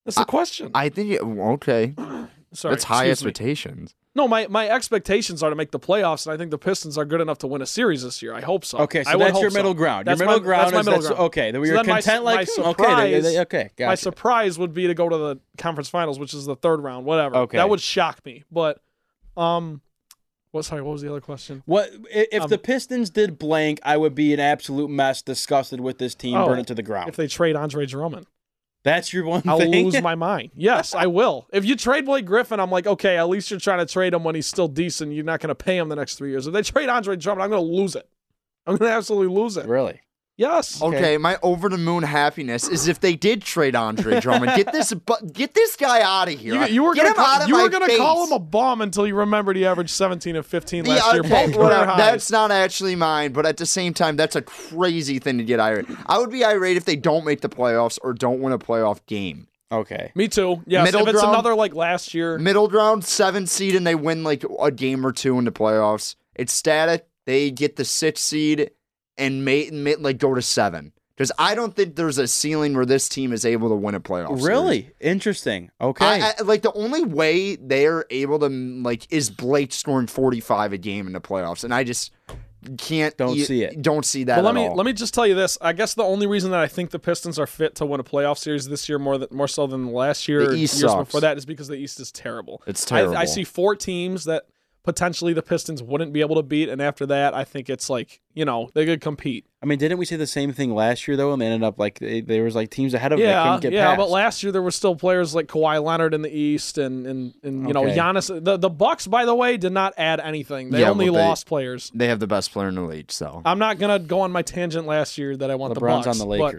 That's the question. I think it, okay. (clears throat) sorry, That's high excuse me. expectations. No, my my expectations are to make the playoffs, and I think the Pistons are good enough to win a series this year. I hope so. Okay, so I would that's hope your so. middle ground. That's your middle my, ground that's my is middle that's ground. okay. Then So you're then my- content my surprise- okay, they- they- okay, My surprise would be to go to the conference finals, which is the third round. Whatever. Okay. That would shock me. But, um, what? Sorry, what was the other question? What if Um, the Pistons did blank? I would be an absolute mess, disgusted with this team, Oh, burn it to the ground. If they trade Andre Drummond, That's your one I'll thing. lose my (laughs) mind. Yes, I will. If you trade Blake Griffin, I'm like, okay, at least you're trying to trade him when he's still decent. You're not going to pay him the next three years. If they trade Andre Drummond, I'm going to lose it. I'm going to absolutely lose it. really? Yes. Okay. my over the moon happiness is if they did trade Andre Drummond, get this, bu- get this guy out of here. You, you were get gonna call, you were gonna face. call him a bum until you remembered he averaged 17 and 15 Yeah, last year. okay, both whatever. That's not actually mine, but at the same time, that's a crazy thing to get irate. I would be irate if they don't make the playoffs or don't win a playoff game. Okay. Me too. Yeah. Middle if it's ground- another like last year, Middle round, seven seed, and they win like a game or two in the playoffs. It's static. They get the six seed and may, may like go to seven. Because I don't think there's a ceiling where this team is able to win a playoff. series. Really interesting. Okay. I, I, like the only way they're able to like is Blake scoring 45 a game in the playoffs, and I just can't Don't e- see it. Don't see that. But let at me all. let me just tell you this. I guess the only reason that I think the Pistons are fit to win a playoff series this year more than more so than last year The or East years sucks. before that is because the East is terrible. It's I, terrible. I see four teams that potentially the Pistons wouldn't be able to beat, and after that, I think it's like you know they could compete. I mean, didn't we say the same thing last year though? And they ended up like they, there was like teams ahead of them that Yeah, couldn't get yeah, past. but last year there were still players like Kawhi Leonard in the East, and and and you know Giannis. The the Bucks, by the way, did not add anything. They Yeah, only but they- lost players. they have the best player in the league, so I'm not gonna go on my tangent last year that I want the LeBron's Bucks on the but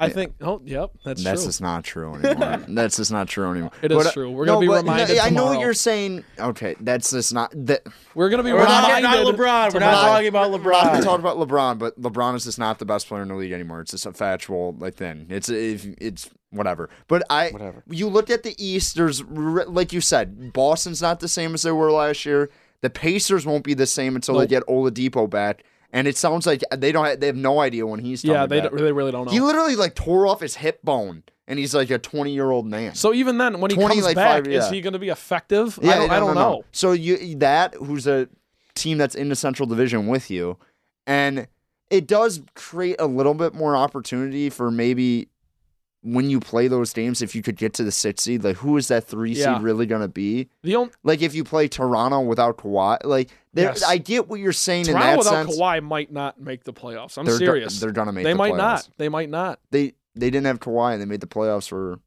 Lakers. I think. Oh, yep, that's, that's true. just not true anymore. (laughs) that's just not true anymore. It is But, uh, true. We're gonna be but, reminded I know what you're saying. Okay, that's just not that. We're gonna be We're not reminded. getting on LeBron. We're not talking about (laughs) LeBron. We're not talking about LeBron, but LeBron is just not the best player in the league anymore. It's just a factual like thing. It's if it's whatever. But I, Whatever. You look at the East. There's like you said, Boston's not the same as they were last year. The Pacers won't be the same until they Nope. get Oladipo back. And it sounds like they don't. Have, they have no idea when he's. Yeah, they don't, they really don't know. He literally like tore off his hip bone, and he's like a 20 year old man. so even then, when he 20, comes like, back, five- is he going to be effective? Yeah, I don't, I don't no, know. no. So you that who's a team that's in the Central Division with you, and it does create a little bit more opportunity for maybe when you play those games if you could get to the six seed. Like who is that three Yeah. seed really gonna be? The only Like if you play Toronto without Kawhi, like there, Yes. I get what you're saying in Toronto that without sense. Kawhi might not make the playoffs. I'm they're go- serious. they're gonna make. they the might playoffs. not. They might not. They they didn't have Kawhi and they made the playoffs for.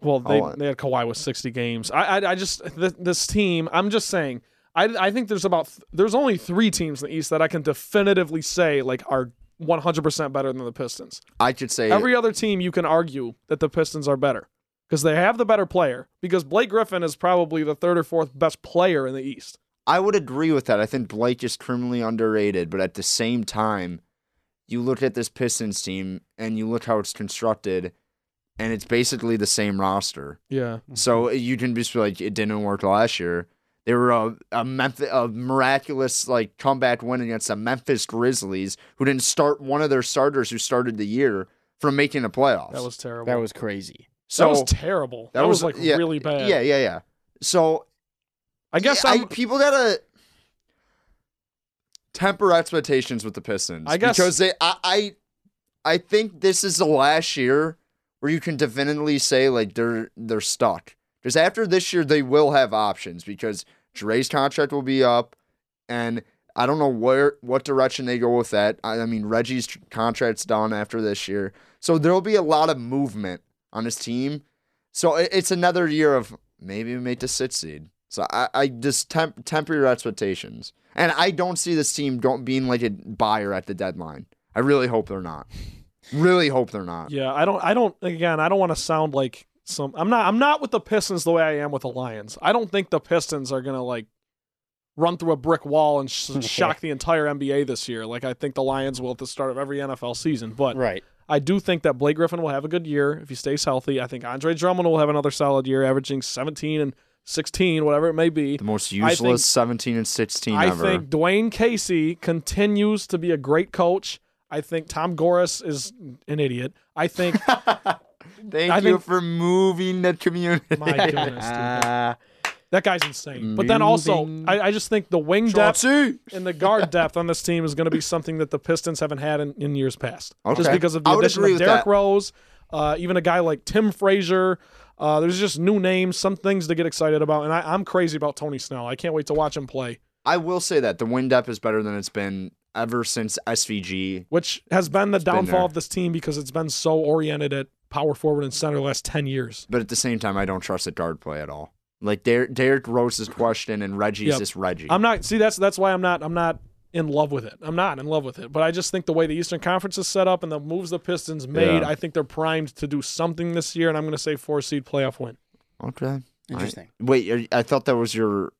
Well, they, they had Kawhi with 60 games. I I, I just th- this team. I'm just saying. I I think there's about th- there's only three teams in the East that I can definitively say like are 100 percent better than the Pistons. I could say Every other team you can argue that the Pistons are better because they have the better player. Because Blake Griffin is probably the third or fourth best player in the East. I would agree with that. I think Blake is criminally underrated, but at the same time, you look at this Pistons team and you look how it's constructed, and it's basically the same roster. Yeah. So you can just be like, it didn't work last year. They were a a, Memphis, a miraculous like comeback win against the Memphis Grizzlies, who didn't start one of their starters who started the year from making the playoffs. That was terrible. That was crazy. so that was terrible. That, was, like yeah, really bad. Yeah, yeah, yeah. So I guess yeah, I'm, I, people gotta temper expectations with the Pistons. I guess- because they, I, I, I think this is the last year where you can definitively say like they're they're stuck. Because after this year, they will have options because Dre's contract will be up, and I don't know where what direction they go with that. I, I mean, Reggie's contract's done after this year, so there will be a lot of movement on his team. So it, it's another year of maybe we make the sixth seed. So I, I just temp, temper your expectations, and I don't see this team don't being like a buyer at the deadline. I really hope they're not. Really hope they're not. Yeah, I don't. I don't. Again, I don't want to sound like some. I'm not. I'm not with the Pistons the way I am with the Lions. I don't think the Pistons are gonna like run through a brick wall and sh- (laughs) shock the entire NBA this year. Like I think the Lions will at the start of every NFL season. But Right. I do think that Blake Griffin will have a good year if he stays healthy. I think Andre Drummond will have another solid year, averaging 17 and 16, whatever it may be. The most useless think- 17 and 16 I ever. think Dwane Casey continues to be a great coach. I think Tom Gores is an idiot. I think (laughs) Thank I you think- for moving the community. my goodness, dude. Ah, (laughs) That guy's insane. But then also, I, I just think the wing depth Chauncey. and the guard (laughs) depth on this team is going to be something that the Pistons haven't had in, in years past. Just because of the I would addition agree of with Derrick that. Rose, uh, even a guy like Tim Frazier. Uh, there's just new names, some things to get excited about, and I, I'm crazy about Tony Snell. I can't wait to watch him play, I will say that the win depth is better than it's been ever since SVG. which has been the been downfall there. of this team because it's been so oriented at power forward and center the last ten years. But at the same time, I don't trust the guard play at all. Like Der- Derrick Rose is question and Reggie's Yep. just Reggie. I'm not see that's that's why I'm not I'm not in love with it. I'm not in love with it. But I just think the way the Eastern Conference is set up and the moves the Pistons made, Yeah. I think they're primed to do something this year, and I'm going to say four seed playoff win. okay. Interesting. Wait, I thought that was your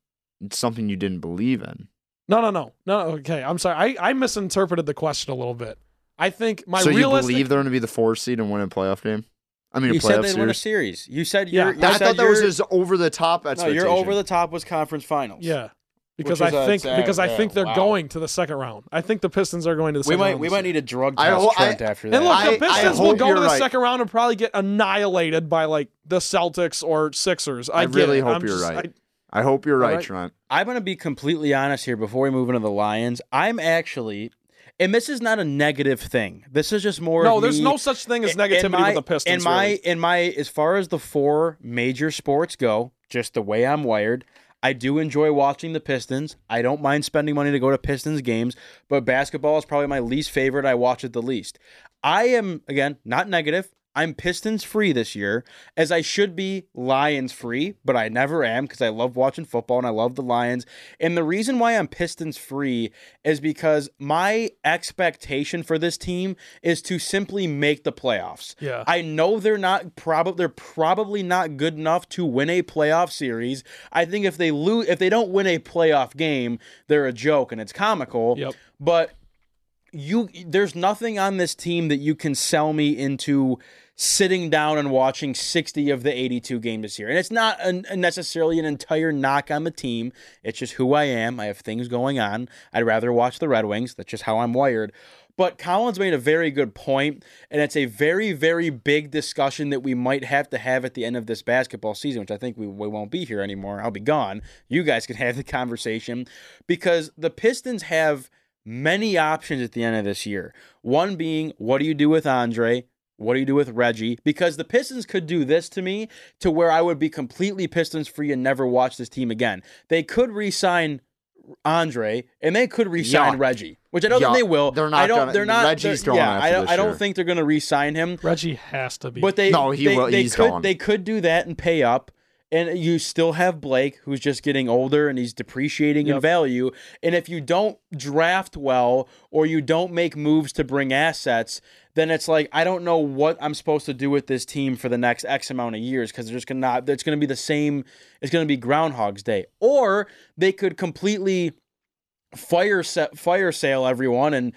something you didn't believe in. No, no, no, no. Okay, I'm sorry. I, I misinterpreted the question a little bit. I think my so you believe they're going to be the four seed and win a playoff game? I mean, a You said playoff they'd win a series. series. You said Yeah. you're. you I said thought that was his over the top expectation. No, expectation. your over the top was conference finals. yeah, because Which I think it's a- because I yeah, think they're wow. going to the second round. I think the Pistons are going to the We second might round. we this might need a drug I test ho- Trent I- after that. And look, I- the I Pistons will go to the right. second round and probably get annihilated by like the Celtics or Sixers. I, I really it. hope I'm you're just- right. I hope you're right, Alright. Trent. I'm going to be completely honest here before we move into the Lions. I'm actually, and this is not a negative thing. This is just more. no, there's me- no such thing as in negativity my, with the Pistons. In my, really. in my, as far as the four major sports go, just the way I'm wired, I do enjoy watching the Pistons. I don't mind spending money to go to Pistons games, but basketball is probably my least favorite. I watch it the least. I am again not negative. I'm Pistons free this year, as I should be Lions free, but I never am because I love watching football and I love the Lions. And the reason why I'm Pistons free is because my expectation for this team is to simply make the playoffs. Yeah. I know they're not probably they're probably not good enough to win a playoff series. I think if they lose if they don't win a playoff game, they're a joke and it's comical. Yep. But you there's nothing on this team that you can sell me into sitting down and watching 60 of the 82 games this year. And it's not an, necessarily an entire knock on the team. It's just who I am. I have things going on. I'd rather watch the Red Wings. That's just how I'm wired. But Collins made a very good point, and it's a very, very big discussion that we might have to have at the end of this basketball season, which I think we, we won't be here anymore. I'll be gone. You guys can (laughs) have the conversation because the Pistons have many options at the end of this year. One being, what do you do with Andre? What do you do with Reggie? Because the Pistons could do this to me to where I would be completely Pistons free and never watch this team again. They could re sign Andre and they could re-sign Yeah. Reggie, which I don't Yeah, think they will. they're not I don't. gonna- they're not. Reggie's they're- gone Yeah, after I don't. this I don't year. think they're going to re-sign him. Reggie has to be. But they, No, he they, will- they he's could, gone. They could do that and pay up, and you still have Blake, who's just getting older and he's depreciating in value. And if you don't draft well or you don't make moves to bring assets, then it's like I don't know what I'm supposed to do with this team for the next X amount of years because they're just gonna not. It's gonna be the same. It's gonna be Groundhog's Day, or they could completely fire set fire sale everyone and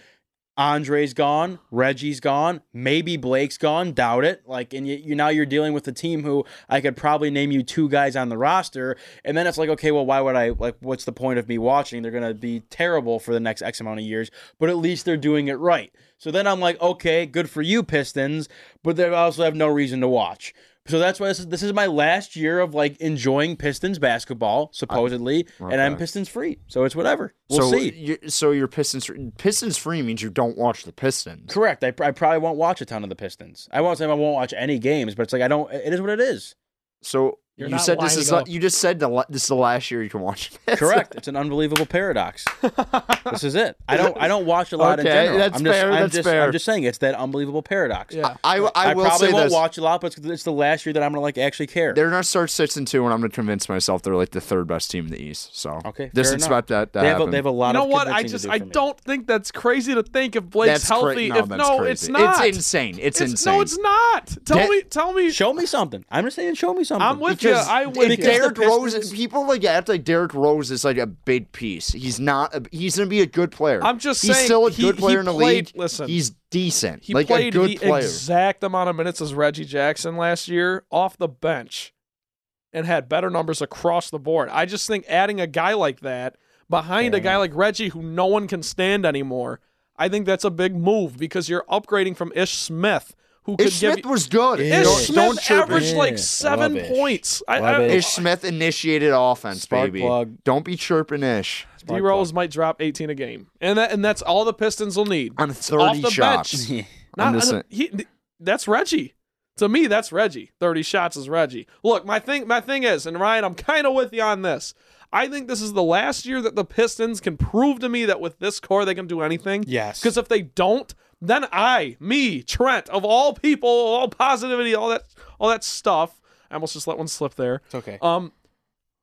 Andre's gone, Reggie's gone, maybe Blake's gone, doubt it. Like, and you, you now you're dealing with a team who I could probably name you two guys on the roster, and then it's like, okay, well, why would I like? What's the point of me watching? They're gonna be terrible for the next X amount of years, but at least they're doing it right. So then I'm like, okay, good for you, Pistons, but they also have no reason to watch. So that's why this is, this is my last year of like enjoying Pistons basketball, supposedly, and I'm. Pistons free. So it's whatever. We'll so see. You're, so you're Pistons Pistons free means you don't watch the Pistons. Correct. I, I probably won't watch a ton of the Pistons. I won't say I won't watch any games, but it's like I don't. It is what it is. So You're you said this is up. you just said the, this is the last year you can watch. (laughs) This. Correct. It's an unbelievable paradox. (laughs) this is it. I don't. I don't watch a lot in Okay, general. that's I'm just, fair, I'm that's just, fair. I'm just saying it's that unbelievable paradox. yeah. I, I, I, will probably say won't this. watch a lot, but it's, it's the last year that I'm gonna like actually care. They're gonna start six and two, and I'm gonna convince myself they're like the third best team in the East. So Okay, this is about that. to they have a, happen. they have a You know of. what? I just do I don't think that's crazy to think if Blake's that's healthy. Cra- no, if no, crazy. it's not. It's insane. It's, It's- insane. No, it's not. Tell me. Tell me. Show me something. I'm just saying, show me something. I'm with you. I if because the Derrick Rose, people like act like Derrick Rose is like a big piece. He's not. A, he's gonna be a good player. I'm just saying, he's saying still a he- good player in the played- league. listen, he's decent. He like played a good the player. exact amount of minutes as Reggie Jackson last year off the bench and had better numbers across the board. I just think adding a guy like that behind a guy like Reggie who no one can stand anymore, I think that's a big move because you're upgrading from Ish Smith, who could Ish give Smith you. was good. Yeah. Ish Don't, Smith don't averaged Yeah, like seven love Ish. points. I, I, Ish. Ish Smith initiated offense, Spark baby. plug. Don't be chirping Ish D Rose might drop 18 a game, and that and that's all the Pistons will need. on off 30 the shots. (laughs) bench. I'm Not, just he, that's Reggie. To me, that's Reggie. Thirty shots is Reggie. Look, my thing, my thing is, and Ryan, I'm kind of with you on this. I think this is the last year that the Pistons can prove to me that with this core they can do anything. Yes. Because if they don't, then I, me, Trent, of all people, all positivity, all that, all that stuff. I almost just let one slip there. It's okay. Um,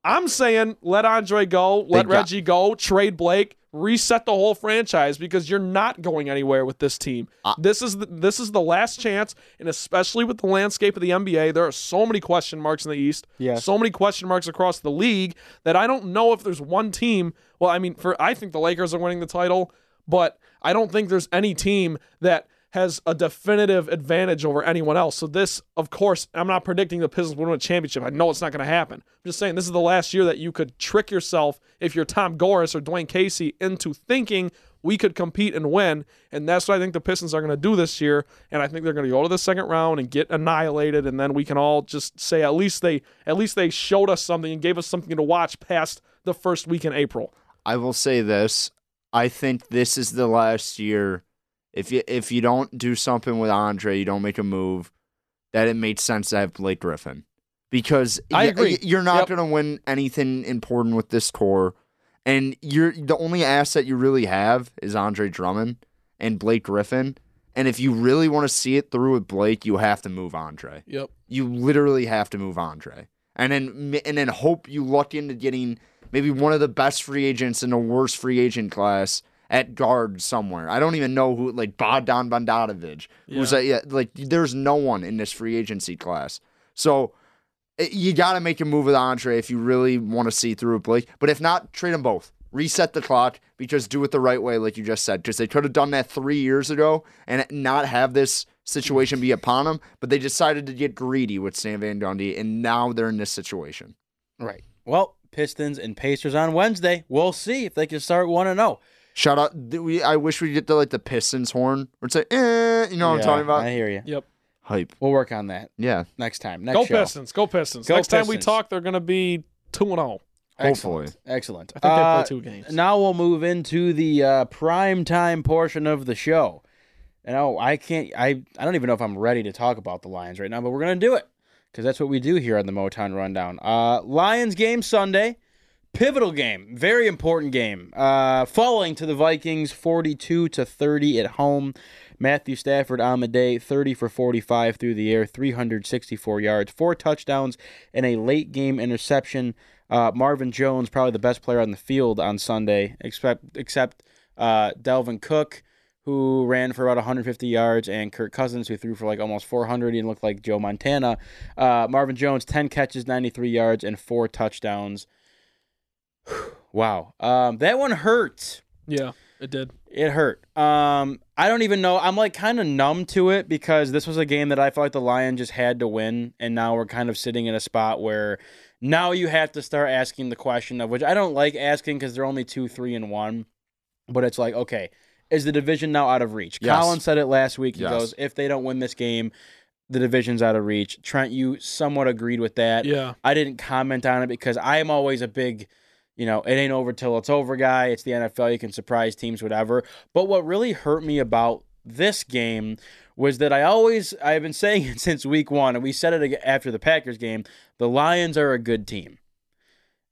I'm saying let Andre go, let got- Reggie go, trade Blake, reset the whole franchise because you're not going anywhere with this team. Uh, this is the, this is the last chance, and especially with the landscape of the NBA, there are so many question marks in the East. Yeah, so many question marks across the league that I don't know if there's one team. Well, I mean, for I think the Lakers are winning the title, but I don't think there's any team that has a definitive advantage over anyone else. So this, of course, I'm not predicting the Pistons will win a championship. I know it's not going to happen. I'm just saying this is the last year that you could trick yourself if you're Tom Gores or Dwane Casey into thinking we could compete and win. And that's what I think the Pistons are going to do this year. And I think they're going to go to the second round and get annihilated. And then we can all just say at least they at least they showed us something and gave us something to watch past the first week in April. I will say this. I think this is the last year. If you if you don't do something with Andre, you don't make a move, that it made sense to have Blake Griffin. Because I agree. you're not Yep. going to win anything important with this core. And you're the only asset you really have is Andre Drummond and Blake Griffin. And if you really want to see it through with Blake, you have to move Andre. Yep. You literally have to move Andre, and then and then hope you luck into getting maybe one of the best free agents in the worst free agent class at guard somewhere. I don't even know who like Bogdan Bogdanovic. Who's Yeah. that? Yeah, like there's no one in this free agency class. So eh, you got to make a move with Andre if you really want to see through Blake. But if not, trade them both. Reset the clock because do it the right way, like you just said. Because they could have done that three years ago and not have this situation be upon them. But they decided to get greedy with Stan Van Gundy, and now they're in this situation. Right. Well, Pistons and Pacers on Wednesday. We'll see if they can start one and oh. zero. Shout out! We I wish we get the like the Pistons horn or say, eh, you know what I'm talking about? I hear you. Yep. Hype. We'll work on that Yeah, next time. Next Go show. Pistons. Go Pistons. Go Next time we talk, they're going to be 2 and oh. 0. hopefully. Excellent. Excellent. I think Uh, they play two games. Now we'll move into the uh, prime time portion of the show. And oh, I can't. I I don't even know if I'm ready to talk about the Lions right now, but we're gonna do it because that's what we do here on the Motown Rundown. Uh, Lions game Sunday, pivotal game, very important game. Uh, falling to the Vikings, 42 to 30 at home. Matthew Stafford on the day, 30 for 45 through the air, 364 yards, four touchdowns, and a late game interception. Uh, Marvin Jones, probably the best player on the field on Sunday, except except uh, Dalvin Cook, who ran for about 150 yards, and Kirk Cousins, who threw for like almost 400 and looked like Joe Montana. Uh, Marvin Jones, 10 catches, 93 yards, and four touchdowns. (sighs) wow, um, that one hurt. Yeah, it did. It hurt. Um, I don't even know. I'm like kind of numb to it because this was a game that I felt like the Lions just had to win, and now we're kind of sitting in a spot where now you have to start asking the question of which I don't like asking because they're only two, three, and one, but it's like okay, is the division now out of reach? Yes. Colin said it last week. He Yes. goes, if they don't win this game, the division's out of reach. Trent, you somewhat agreed with that. Yeah. I didn't comment on it because I am always a big, you know, it ain't over till it's over guy. It's the NFL. You can surprise teams, whatever. But what really hurt me about this game was that I always, I've been saying (laughs) it since week one, and we said it after the Packers game the Lions are a good team.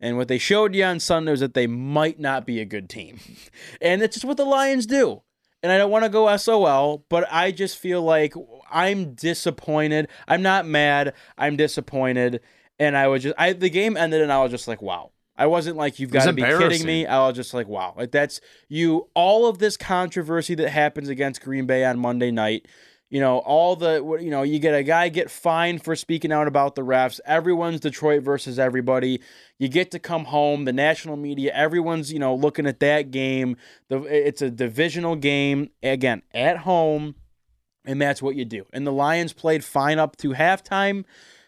And what they showed you on Sunday was that they might not be a good team. (laughs) and it's just what the Lions do. And I don't want to go SOL, but I just feel like I'm disappointed. I'm not mad. I'm disappointed. And I was just, I the game ended, and I was just like, wow. I wasn't like, you've got to be kidding me. I was just like, wow. Like that's you. All of this controversy that happens against Green Bay on Monday night. You know, all the you know, you get a guy get fined for speaking out about the refs. Everyone's Detroit versus everybody. You get to come home. The national media, everyone's you know looking at that game. The it's a divisional game again at home, and that's what you do. And the Lions played fine up to halftime.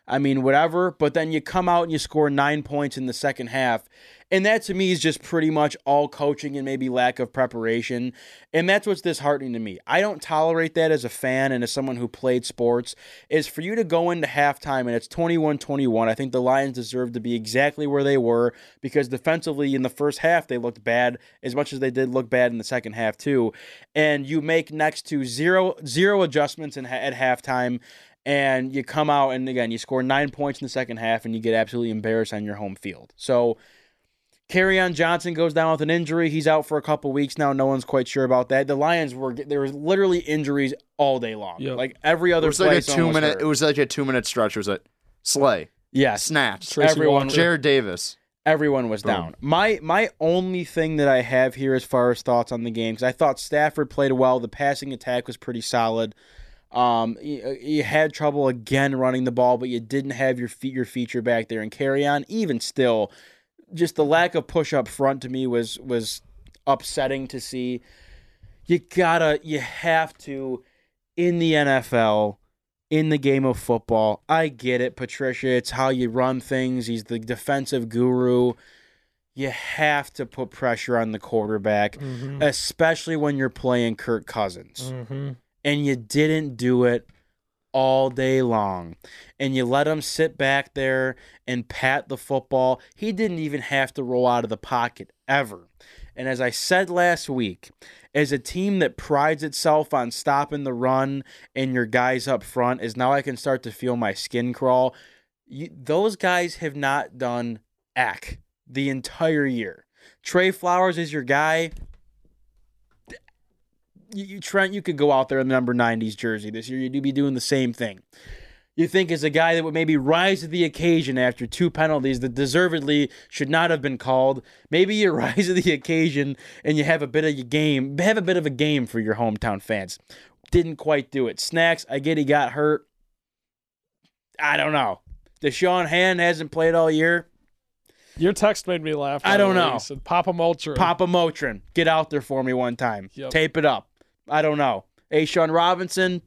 I mean, whatever. But then you come out and you score nine points in the second half. And that to me is just pretty much all coaching and maybe lack of preparation. And that's what's disheartening to me. I don't tolerate that as a fan and as someone who played sports, is for you to go into halftime and it's 21 21. I think the Lions deserve to be exactly where they were because defensively in the first half they looked bad as much as they did look bad in the second half too. And you make next to zero zero adjustments in, at halftime and you come out and again you score nine points in the second half and you get absolutely embarrassed on your home field. So Kerryon Johnson goes down with an injury. He's out for a couple weeks now. No one's quite sure about that. The Lions were there was literally injuries all day long. Yep. Like every other It was like a two almost minute. hurt. It was like a two minute stretch. Was it Slay, yeah, Snatch, Tracy everyone- Walker. Jarrad Davis? everyone was Boom. down. My my only thing that I have here as far as thoughts on the game because I thought Stafford played well. The passing attack was pretty solid. Um, you, you had trouble again running the ball, but you didn't have your feet your feature back there and Kerryon. Even still, just the lack of push up front to me was was upsetting to see. You gotta, you have to, in the NFL, in the game of football. I get it, Patricia. It's how you run things. He's the defensive guru. You have to put pressure on the quarterback, Mhm. especially when you're playing Kirk Cousins. Mhm. And you didn't do it all day long. And you let him sit back there and pat the football. He didn't even have to roll out of the pocket ever. And as I said last week, as a team that prides itself on stopping the run and your guys up front, is now I can start to feel my skin crawl. You, those guys have not done ack the entire year. Trey Flowers is your guy. You, you Trent, you could go out there in the number 90s jersey this year. You'd be doing the same thing. You think is a guy that would maybe rise to the occasion after two penalties that deservedly should not have been called. Maybe you (laughs) rise to the occasion and you have a bit of a game, have a bit of a game for your hometown fans. Didn't quite do it. Snacks, I get he got hurt. I don't know. Da'Shawn Hand hasn't played all year. Your text made me laugh. I don't by the way. know. Said Papa Molcher. Papa Motrin, get out there for me one time. Yep. Tape it up. I don't know. A'Shawn Robinson,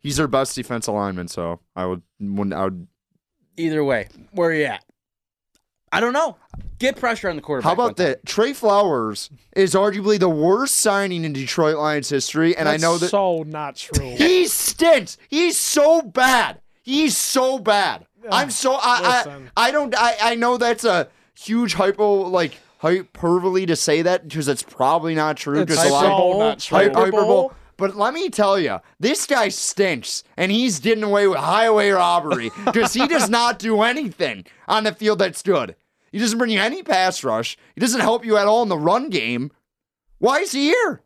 He's their best defensive lineman, so I would, wouldn't- I would. either way, where are you at? I don't know. Get pressure on the quarterback. How about that? Trey Flowers is arguably the worst signing in Detroit Lions history, and That's I know that so not true. (laughs) he stinks. He's so bad. He's so bad. I'm so I Listen. I, I don't I, I know that's a huge hypo like hyperbole to say that because it's probably not true. It's Because a lot of so not true. Hy- hyperbole. But let me tell you, this guy stinks, and he's getting away with highway robbery (laughs) because he does not do anything on the field that's good. He doesn't bring you any pass rush. He doesn't help you at all in the run game. Why is he here?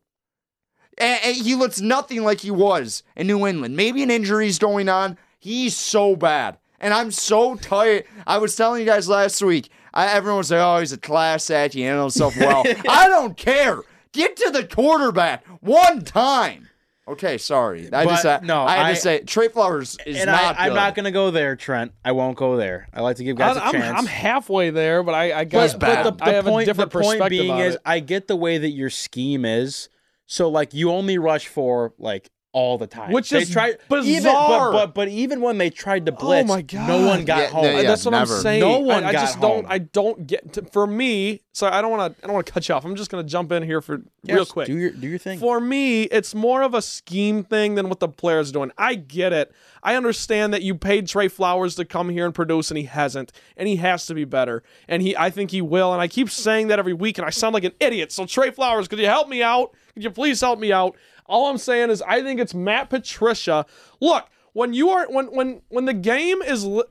And, and he looks nothing like he was in New England. Maybe an injury's going on. He's so bad. And I'm so tired. I was telling you guys last week, I, everyone was like, oh, he's a class act. He handled himself (laughs) well. I don't care. Get to the quarterback one time. Okay, sorry. I But, just uh, no, I had I- to say Trey Flowers is and not. I, I'm not going to go there, Trent. I won't go there. I like to give guys a I'm, chance. I'm halfway there, but I, I guess but, but the, I have point, a different the point perspective being is, it. I get the way that your scheme is. So like you only rush for like all the time, Which they is tried, Even, but, but but even when they tried to oh blitz, my God. no one got Yeah, home. no, yeah. That's what never. I'm saying. No one I, I got just don't. home. I don't get. To, for me, so I don't want to. I don't want to cut you off. I'm just going to jump in here for Yes, real quick. Do your do your thing. For me, it's more of a scheme thing than what the player's doing. I get it. I understand that you paid Trey Flowers to come here and produce, and he hasn't, and he has to be better. And he, I think he will. And I keep saying that every week, and I sound like an idiot. So Trey Flowers, could you help me out? Could you please help me out? All I'm saying is, I think it's Matt Patricia. Look, when you are when when when the game is. Li-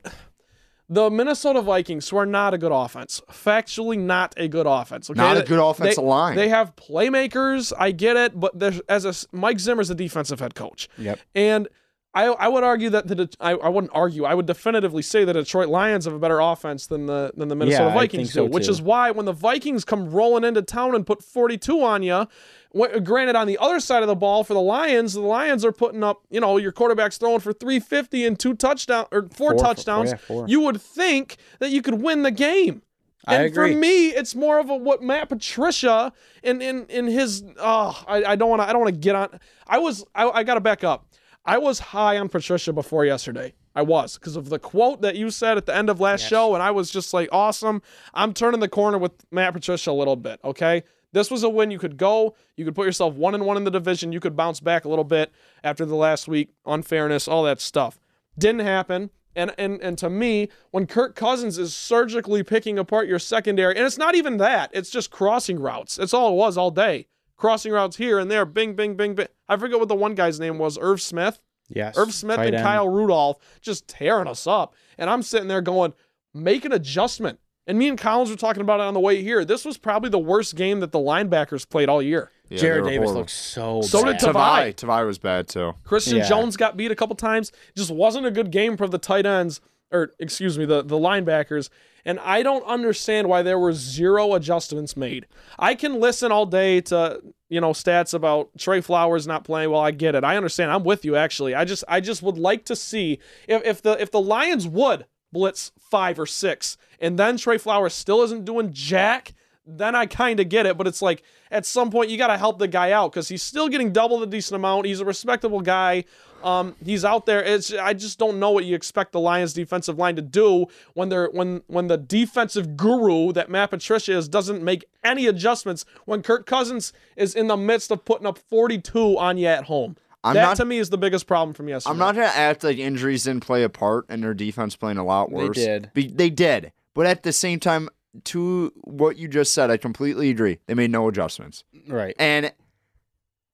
the Minnesota Vikings, who are not a good offense, factually not a good offense. Okay? Not a good They- offensive line. They have playmakers. I get it, but there's as a Mike Zimmer's the defensive head coach, Yep. and I I would argue that the I, I wouldn't argue. I would definitively say that Detroit Lions have a better offense than the than the Minnesota Yeah, Vikings so do, which is why when the Vikings come rolling into town and put 42 on you. Granted, on the other side of the ball for the Lions, the Lions are putting up, you know, your quarterback's throwing for 350 and two touchdowns or four, Four, touchdowns. yeah, four. You would think that you could win the game. I And agree. for me, it's more of a what Matt Patricia in in in his. Oh, I, I don't want to. I don't want to get on. I was. I, I got to back up. I was high on Patricia before yesterday. I was because of the quote that you said at the end of last Yes. show, and I was just like, awesome. I'm turning the corner with Matt Patricia a little bit. Okay, this was a win. You could go. You could put yourself one and one in the division. You could bounce back a little bit after the last week. Unfairness, all that stuff didn't happen. And and and to me, when Kirk Cousins is surgically picking apart your secondary, and it's not even that, it's just crossing routes. It's all it was all day. Crossing routes here and there, bing, bing, bing, bing. I forget what the one guy's name was, Irv Smith. Yes. Irv Smith and end. Kyle Rudolph just tearing us up. And I'm sitting there going, make an adjustment. And me and Collins were talking about it on the way here. This was probably the worst game that the linebackers played all year. Yeah, Jarrad Davis horrible. looks so. So bad. did Tavai. Tavai. Tavai was bad too. Christian Yeah. Jones got beat a couple times. Just wasn't a good game for the tight ends, or excuse me, the, the linebackers. And I don't understand why there were zero adjustments made. I can listen all day to you know stats about Trey Flowers not playing. Well, I get it. I understand. I'm with you actually. I just I just would like to see if, if the if the Lions would blitz five or six, and then Trey Flowers still isn't doing jack. Then I kind of get it, but it's like at some point you got to help the guy out because he's still getting double the decent amount. He's a respectable guy. Um, he's out there. It's I just don't know what you expect the Lions defensive line to do when they're when when the defensive guru that Matt Patricia is doesn't make any adjustments when Kirk Cousins is in the midst of putting up 42 on you at home. I'm that not- to me is the biggest problem from yesterday. I'm not gonna act like injuries didn't play a part and their defense playing a lot worse. They did. Be- they did. But at the same time, to what you just said, I completely agree. They made no adjustments. Right. And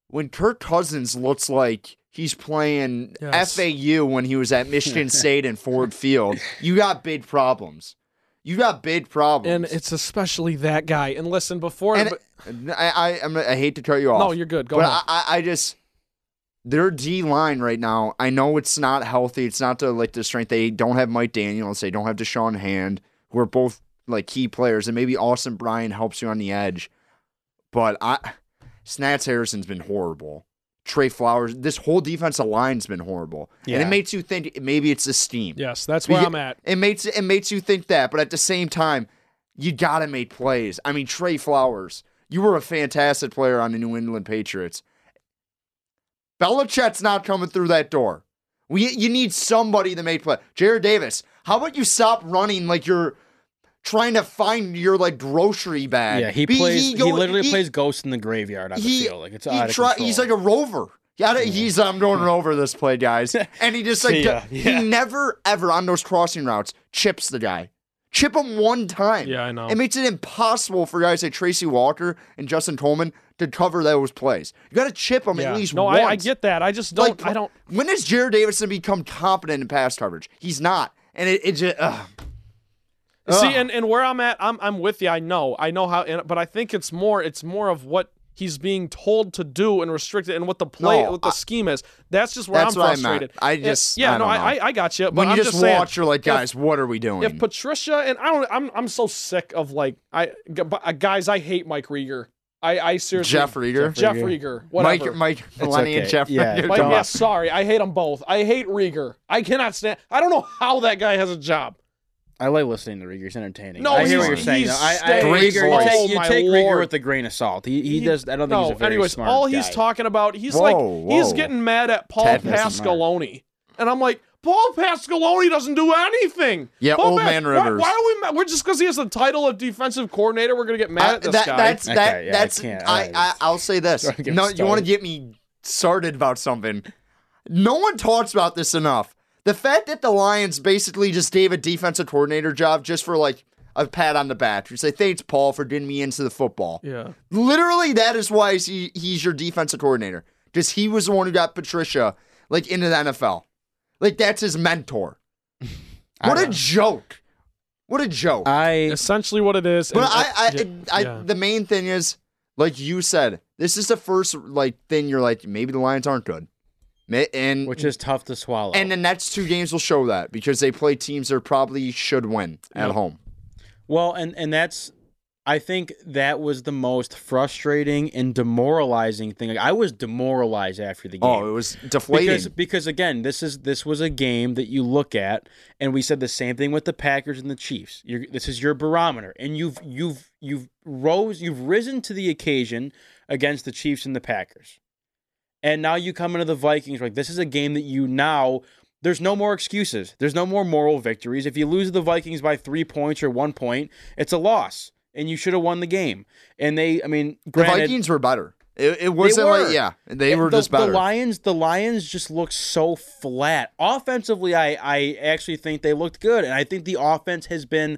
when Kirk Cousins looks like he's playing Yes. FAU when he was at (laughs) Michigan State and Ford Field, you got big problems. You got big problems. and it's especially that guy. And listen, before And but- I, I, I'm, I hate to cut you off. no, you're good. Go but ahead. I, I, I just their D line right now. I know it's not healthy. It's not the like the strength. They don't have Mike Daniels. They don't have Da'Shawn Hand, who are both like key players, and maybe Austin Bryant helps you on the edge. But I, Snacks Harrison's been horrible. Trey Flowers, this whole defensive line's been horrible, yeah. and it makes you think maybe it's the steam. yes, that's where I'm at. It makes it makes you think that, but at the same time, you gotta make plays. I mean, Trey Flowers, you were a fantastic player on the New England Patriots. Belichick's not coming through that door. We you need somebody to make play. Jarrad Davis, how about you stop running like you're trying to find your like grocery bag? Yeah, he Be- plays. He, go- literally he- plays Ghost in the Graveyard on he- the field. Like it's he out of try-. He's like a rover. Yeah, he's I'm going (laughs) over this play, guys, and he just like (laughs) ya. he Yeah. never ever on those crossing routes chips the guy. Chip him one time. Yeah, I know. It makes it impossible for guys like Tracy Walker and Justin Coleman to cover those plays. You got to chip them Yeah. at least no, once. I, I get that. I just don't. Like, I don't. When does Jared Davidson become competent in pass coverage? He's not, and it, it just. Ugh. See, Ugh. and, and where I'm at, I'm I'm with you. I know, I know how, and, but I think it's more it's more of what he's being told to do and restricted, and what the play, No, what the I- scheme is. That's just where That's I'm what I meant. frustrated. I And- just- yeah, I no, don't I, know. I I got you. But when you I'm just, just saying, watch, you're like, if- guys, what are we doing? if Patricia and I don't, I'm I'm so sick of like I uh, guys, I hate Mike Rieger. I I seriously Jeff Rieger, Jeff Rieger, whatever. Mike, Mike Maloney, and. Jeff Yeah, Rieger. Mike, don't- yeah, sorry, I hate them both. I hate Rieger. I cannot stand. I don't know how that guy has a job. I like listening to Rieger. He's entertaining. No, I hear what he's- you're saying. he's though. I, I, staying- Rieger, you Oh, take, you take Rieger Lord. with a grain of salt. He, he, He- does. I don't think no, he's a very anyways, smart all he's talking about, he's Whoa, like he's getting mad at Paul Ted doesn't. Pasqualoni, and I'm like, Paul Pasqualoni doesn't do anything. Yeah, Paul old Pa- man Rivers. Why, are we mad? We're just because he has the title of defensive coordinator, we're gonna get mad I- at this that, guy. That's Okay, that. yeah, that's. I, I- I, I'll say this. (laughs) No, you want to get me started about something. No one talks about this enough. The fact that the Lions basically just gave a defensive coordinator job just for like a pat on the back. You say thanks, Paul, for getting me into the football. yeah. Literally, that is why he, he's your defensive coordinator. Because he was the one who got Patricia like into the NFL. Like that's his mentor. (laughs) What a joke! What a joke! I Essentially, what it is. But and- I, I, yeah, I, yeah. the main thing is, like you said, this is the first like thing you're like maybe the Lions aren't good, Ma- and which is tough to swallow. and the next two games will show that because they play teams that probably should win at home. Well, and and that's I think that was the most frustrating and demoralizing thing. Like I was demoralized after the oh, game. Oh, it was deflating. because because again, this is this was a game that you look at, and we said the same thing with the Packers and the Chiefs. You're, this is your barometer, and you've you've you've rose you've risen to the occasion against the Chiefs and the Packers, and now you come into the Vikings like this is a game that you now. there's no more excuses. There's no more moral victories. If you lose the Vikings by three points or one point, it's a loss, and you should have won the game. And they, I mean, The Vikings were better. It, it wasn't were. like yeah, they and were the, just better. The Lions, the Lions just look so flat. Offensively, I I actually think they looked good, and I think the offense has been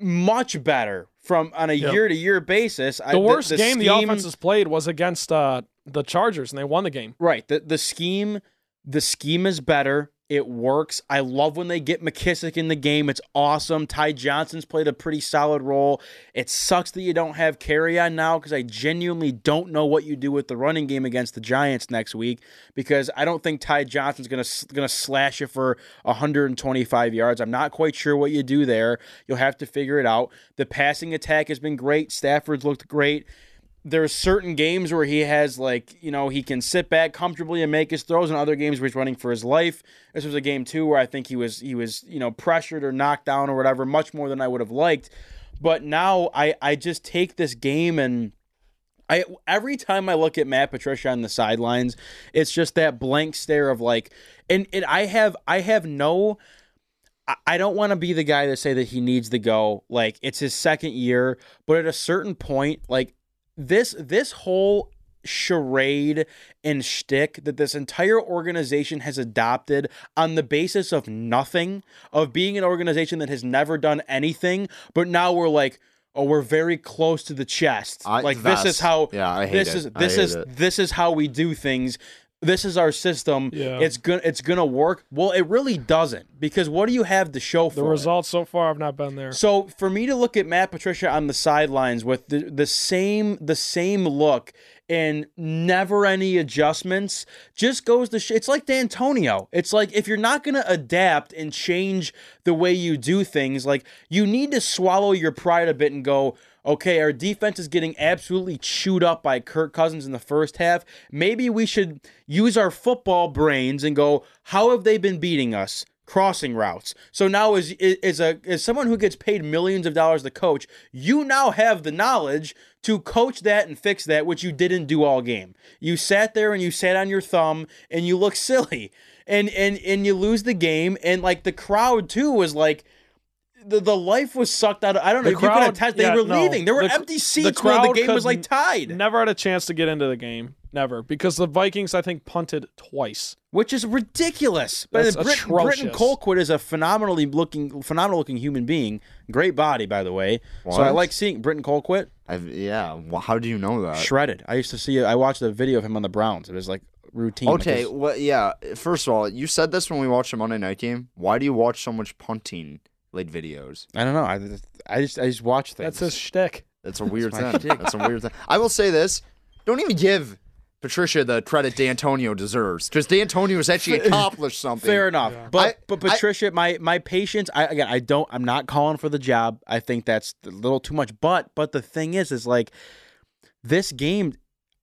much better from on a Yep. year to year basis. I- The worst game the scheme- offense has played was against uh, the Chargers, and they won the game. Right. The the scheme the scheme is better. It works. I love when they get McKissic in the game. It's awesome. Ty Johnson's played a pretty solid role. It sucks that you don't have Kerryon now because I genuinely don't know what you do with the running game against the Giants next week because I don't think Ty Johnson's gonna gonna slash you for 125 yards. I'm not quite sure what you do there. You'll have to figure it out. The passing attack has been great. Stafford's looked great there's certain games where he has like you know he can sit back comfortably and make his throws and other games where he's running for his life this was a game too where i think he was he was you know pressured or knocked down or whatever much more than i would have liked but now i i just take this game and I every time I look at Matt Patricia on the sidelines, it's just that blank stare of like, and, and I have I have no I- I don't want to be the guy to say that he needs to go. Like it's his second year, but at a certain point, like this this whole charade and shtick that this entire organization has adopted on the basis of nothing, of being an organization that has never done anything, but now we're like, oh, we're very close to the chest. I- like this is how yeah, I hate this it. is this is it. this is how we do things. This is our system. Yeah. It's gonna it's gonna work. Well, it really doesn't because what do you have to show for The it? results so far I've not been there. So for me to look at Matt Patricia on the sidelines with the, the same the same look and never any adjustments just goes to sh- it's like Dantonio. It's like if you're not going to adapt and change the way you do things, like you need to swallow your pride a bit and go, okay, our defense is getting absolutely chewed up by Kirk Cousins in the first half. Maybe we should use our football brains and go, how have they been beating us? crossing routes. So now as as a as someone who gets paid millions of dollars to coach, you now have the knowledge to coach that and fix that which you didn't do all game. You sat there and you sat on your thumb and you look (laughs) silly. And and and you lose the game and like the crowd too was like the, the life was sucked out of I don't know The if you can crowd- attest they yeah, were no. leaving. There were The- empty the seats when the game was like tied. Never had a chance to get into the game. Never. Because the Vikings, I think, punted twice. which is ridiculous. But That's Brit- Britton. Colquitt is a phenomenally looking, phenomenal looking human being. Great body, by the way. So I like seeing Britton Colquitt I've, yeah. Well, how do you know that? shredded. I used to see. I watched a video of him on the Browns. It was like routine. Okay, his- well, yeah. First of all, you said this when we watched the Monday night game. Why do you watch so much punting like videos? I don't know. I, I just I just watch things. That's his shtick. That's a weird thing. That's a weird thing. I will say this: don't even give Patricia the credit Dantonio deserves, because Dantonio has actually accomplished something. Fair enough, Yeah. but I- but I- Patricia, my my patience. I again, I don't. I'm not calling for the job. I think that's a little too much. But but the thing is, is like this game.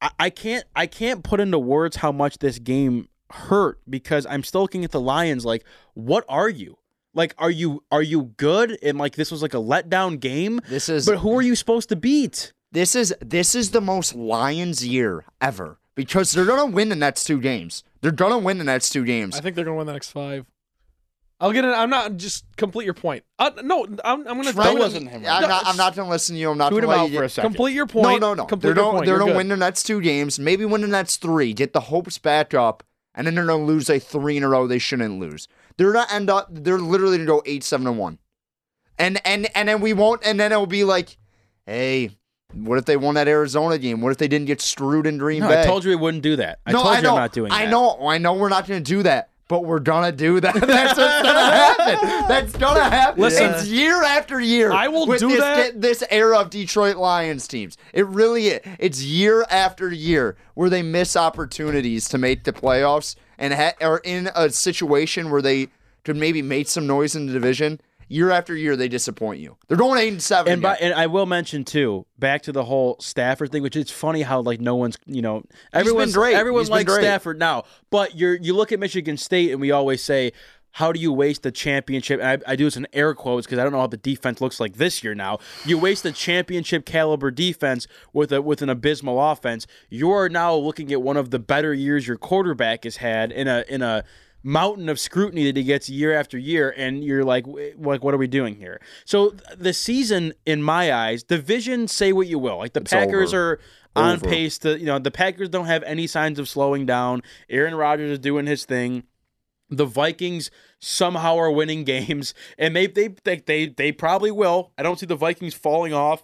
I, I can't I can't put into words how much this game hurt because I'm still looking at the Lions. Like, what are you? Like, are you are you good? And like this was like a letdown game. This is But who are you supposed to beat? this is this is the most Lions year ever because they're gonna win the next two games. They're gonna win the next two games. I think they're going to win the next five. I'll get it. I'm not just complete your point. Uh, no, I'm, I'm going to Trent- Don't listen to him, I'm Ryan. not. I'm not gonna listen to you. I'm not Shoot gonna him out you for a second. complete your point. no, no. Complete They're your gonna they're gonna win the next two games. Maybe win the next three. Get the hopes back up, and then they're gonna lose a three in a row. They shouldn't lose. They're gonna end up. They're literally gonna go eight, seven, and one. And and and then we won't. And then it'll be like, hey, what if they won that Arizona game? What if they didn't get screwed in Green No, Bay? I told you we wouldn't do that. I no, told I you know. I'm not doing I that. know. I know. We're not gonna do that. But we're gonna do that. (laughs) That's what's gonna happen. That's gonna happen. Listen, it's year after year. I will do this, that. This era of Detroit Lions teams, it really is. It's year after year where they miss opportunities to make the playoffs and ha- are in a situation where they could maybe make some noise in the division. Year after year, they disappoint you. They're going eight and seven. And by, and I will mention too, back to the whole Stafford thing, which it's funny how like no one's you know everyone's great. everyone He's likes. Stafford now, but you're you look at Michigan State and we always say. How do you waste the championship? And I, I do this in air quotes because I don't know how the defense looks like this year. Now you waste a championship caliber defense with a with an abysmal offense. You are now looking at one of the better years your quarterback has had in a in a mountain of scrutiny that he gets year after year, and you're like, like, what are we doing here? So the season, in my eyes, division, say what you will, like the It's Packers over. are on Over. pace to, you know, the Packers don't have any signs of slowing down. Aaron Rodgers is doing his thing. The Vikings somehow are winning games, (laughs) and they they they they, they probably will. I don't see the Vikings falling off.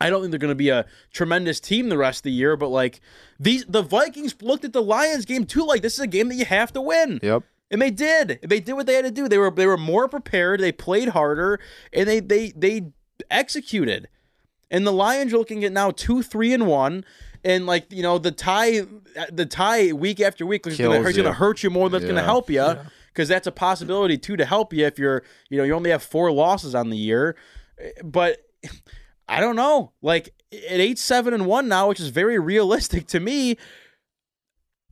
I don't think they're going to be a tremendous team the rest of the year, but like these, the Vikings looked at the Lions game too. Like this is a game that you have to win, Yep. and they did. They did what they had to do. They were they were more prepared. They played harder, and they they they executed. And the Lions are looking at now two, three, and one. And like you know, the tie, the tie week after week is going Kills to you. hurt you more than it's going to help you, because that's a possibility too to help you if you're you know you only have four losses on the year. But I don't know, like at eight, seven, and one now, which is very realistic to me.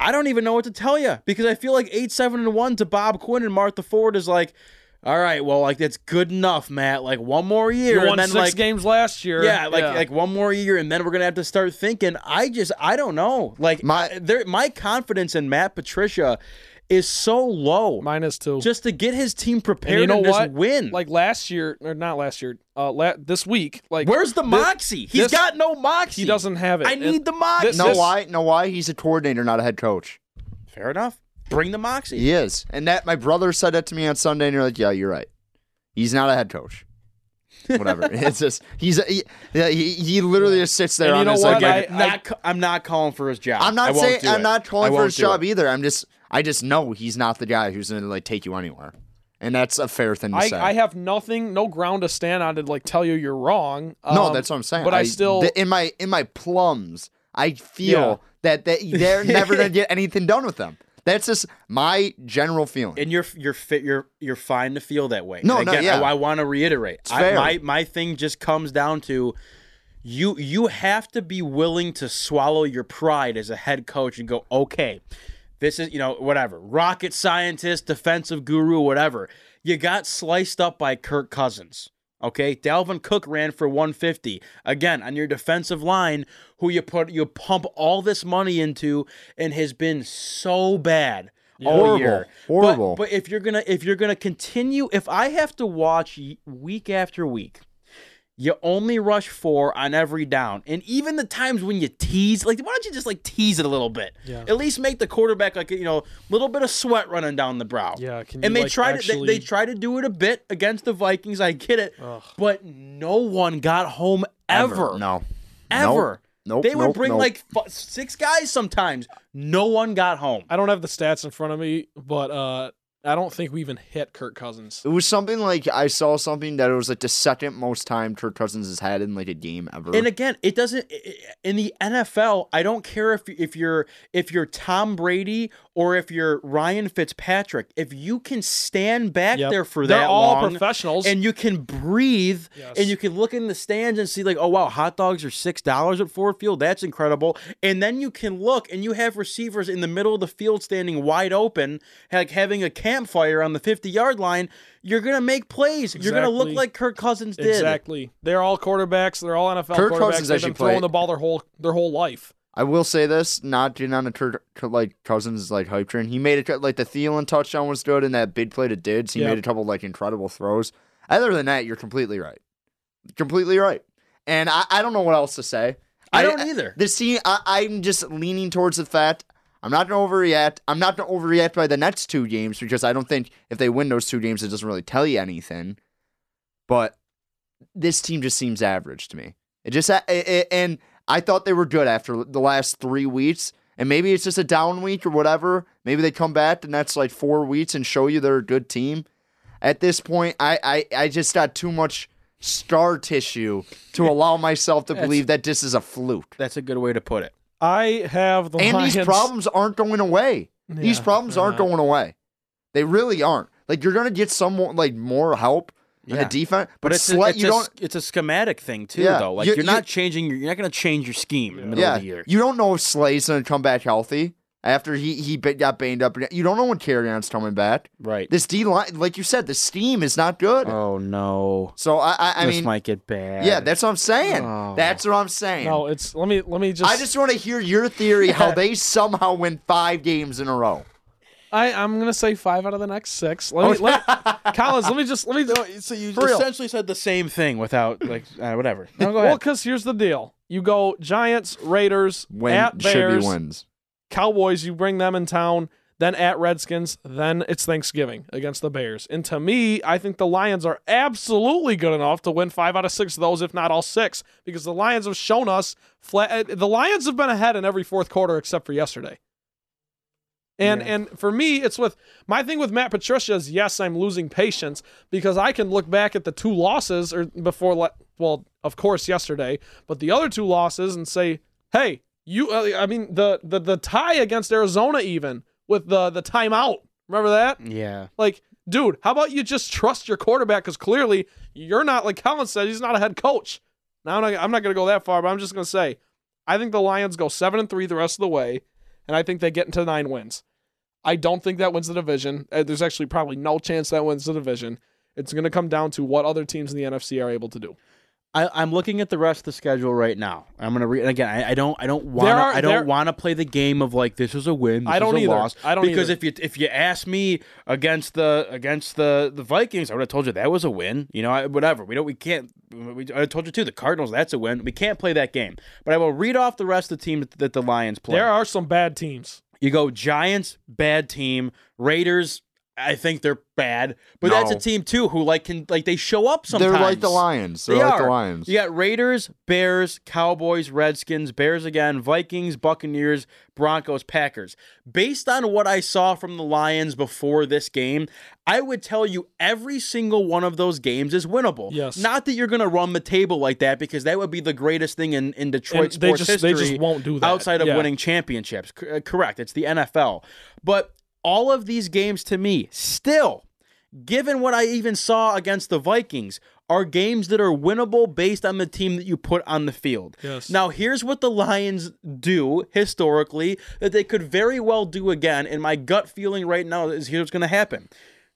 I don't even know what to tell you because I feel like eight, seven, and one to Bob Quinn and Martha Ford is like, all right, well, like that's good enough, Matt. Like one more year, You won and then six like games last year. yeah, like like one more year, and then we're gonna have to start thinking. I just I don't know. Like My- my there, my confidence in Matt Patricia is so low. mine is too. just to get his team and prepared you know and just what? win. Like last year, or not last year, uh, la- this week. Like where's the thi- moxie? He's this- got no moxie. He doesn't have it. I And need the moxie. this- Know why? Know why? He's a coordinator, not a head coach. Fair enough. Bring the moxie. He is. And that my brother said that to me on Sunday, and you're like, yeah, you're right. He's not a head coach. Whatever. (laughs) it's just he's a, he, yeah, he he literally just sits there And you on know his what? like, I- not, ca- I'm not calling for his job. I'm not won't saying I'm it. not calling for his job it. either. I'm just I just know he's not the guy who's gonna like take you anywhere. And that's a fair thing to I, say. I have nothing, no ground to stand on to like tell you you're wrong. no, Um, that's what I'm saying. But I, still, th- in my in my plums, I feel Yeah. that, that they're (laughs) never gonna get anything done with them. That's just my general feeling. and you're you're fit you're you're fine to feel that way. No, And no, yeah. I, want to reiterate. I, fair. my my thing just comes down to you you have to be willing to swallow your pride as a head coach and go, okay, this is you know whatever rocket scientist, defensive guru, whatever. You got sliced up by Kirk Cousins. Okay, Dalvin Cook ran for 150 again on your defensive line, who you put you pump all this money into, and has been so bad all Horrible. year. But- Horrible. But, if you're gonna if you're gonna continue, if I have to watch week after week, you only rush four on every down, and even the times when you tease, like why don't you just like tease it a little bit? Yeah. At least make the quarterback like you know a little bit of sweat running down the brow. Yeah, can and they like, try to they, they try to do it a bit against the Vikings. I get it, Ugh. but no one got home ever. No. Ever. Nope, They would nope, bring nope. like f- six guys sometimes. No one got home. I don't have the stats in front of me, but uh, I don't think we even hit Kirk Cousins. It was something like I saw something that it was like the second most time Kirk Cousins has had in like a game ever. And again, it doesn't i- i- in the NFL. I don't care if if you're if you're Tom Brady or if you're Ryan Fitzpatrick. If you can stand back Yep. there for They're that all long professionals. and you can breathe Yes. and you can look in the stands and see like, oh wow, hot dogs are six dollars at Ford Field. That's incredible. And then you can look and you have receivers in the middle of the field standing wide open, like having a campfire on the fifty yard line. You're gonna make plays. You're gonna look like Kirk Cousins did. Exactly. They're all quarterbacks. They're all NFL Kirk quarterbacks. Cousins They've actually been throwing played- the ball their whole their whole life. I will say this, not getting on the Kirk, Kirk- like Cousins like hype train. He made it like the Thielen touchdown was good, and that big play to Diggs. He Yep. made a couple like incredible throws. Other than that, you're completely right. Completely right. And I, I don't know what else to say. I don't either. This team, I, I'm just leaning towards the fact I'm not going to overreact. I'm not going to overreact by the next two games because I don't think if they win those two games, it doesn't really tell you anything. But this team just seems average to me. It just it, it- and I thought they were good after the last three weeks, and maybe it's just a down week or whatever. Maybe they come back and that's like four weeks and show you they're a good team. At this point, I I, I just got too much scar tissue to allow myself to believe that this is a fluke. That's a good way to put it. I have the And Lions. these problems aren't going away. these problems they're aren't not. going away. They really aren't. Like you're gonna get some more, like more help in Yeah. the defense, but, But it's Slet, a, it's, you a, don't. it's a schematic thing too, Yeah, though. Like you- you, are you- not changing. You're not going to change your scheme in the middle Yeah, of the year. you don't know if Slay's gonna come back healthy after he he ba- got banged up. You don't know when Kerryon's coming back. Right. This D line, like you said, the steam is not good. oh no. so I I, I this mean, might get bad. yeah, that's what I'm saying. Oh. That's what I'm saying. No, it's let me let me just. I just want to hear your theory how they somehow win five games in a row. I I'm gonna say five out of the next six. Let me, let, Collins, let me just let me. (laughs) No, so you For real. essentially said the same thing without like uh, whatever. No, go Well, because here's the deal: you go Giants, Raiders, Win at Bears, be wins. Cowboys. You bring them in town. Then at Redskins. Then it's Thanksgiving against the Bears. And to me, I think the Lions are absolutely good enough to win five out of six of those, if not all six, because the Lions have shown us flat. uh, The Lions have been ahead in every fourth quarter except for yesterday. And Yeah. and for me, it's with my thing with Matt Patricia is yes, I'm losing patience because I can look back at the two losses or before, well, of course yesterday, but the other two losses and say, hey, you. Uh, I mean the the the tie against Arizona even with the the timeout. Remember that? Yeah. Like, dude, how about you just trust your quarterback? Because clearly you're not, like Colin said, he's not a head coach. Now I'm not, I'm not going to go that far, but I'm just going to say, I think the Lions go seven and three the rest of the way, and I think they get into nine wins. I don't think that wins the division. Uh, There's actually probably no chance that wins the division. It's going to come down to what other teams in the NFC are able to do. I, I'm looking at the rest of the schedule right now. I'm gonna read again. I, I don't. I don't want. I don't want to play the game of like this is a win. This I don't is a either. Loss. I don't because either. if you if you ask me against the against the the Vikings, I would have told you that was a win. You know, I, whatever. We don't. We can't. We, I told you too. The Cardinals. That's a win. We can't play that game. But I will read off the rest of the teams that the Lions play. There are some bad teams. You go Giants, bad team. Raiders, I think they're bad, but that's a team too who like can like they show up sometimes. They're like the Lions. They're They like are. the Lions. You got Raiders, Bears, Cowboys, Redskins, Bears again, Vikings, Buccaneers, Broncos, Packers. Based on what I saw from the Lions before this game, I would tell you every single one of those games is winnable. Yes. Not that you're going to run the table like that because that would be the greatest thing in, in Detroit And they sports just- they just won't do that. Outside of Yeah. winning championships. C- uh, correct. It's the NFL. But all of these games to me still given what I even saw against the Vikings, are games that are winnable based on the team that you put on the field. Yes. Now, here's what the Lions do historically that they could very well do again. And my gut feeling right now is here's what's going to happen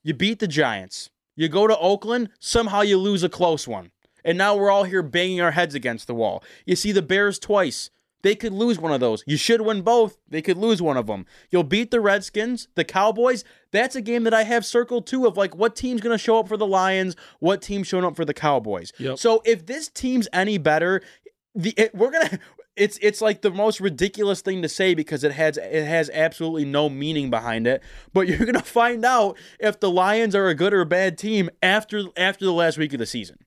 you beat the Giants, you go to Oakland, somehow you lose a close one. And now we're all here banging our heads against the wall. You see the Bears twice. They could lose one of those. You should win both. They could lose one of them. You'll beat the Redskins, the Cowboys. That's a game that I have circled too of like what team's going to show up for the Lions, what team's showing up for the Cowboys. Yep. So if this team's any better, the it, we're gonna. It's it's like the most ridiculous thing to say because it has it has absolutely no meaning behind it. But (laughs) you're gonna find out if the Lions are a good or a bad team after after the last week of the season.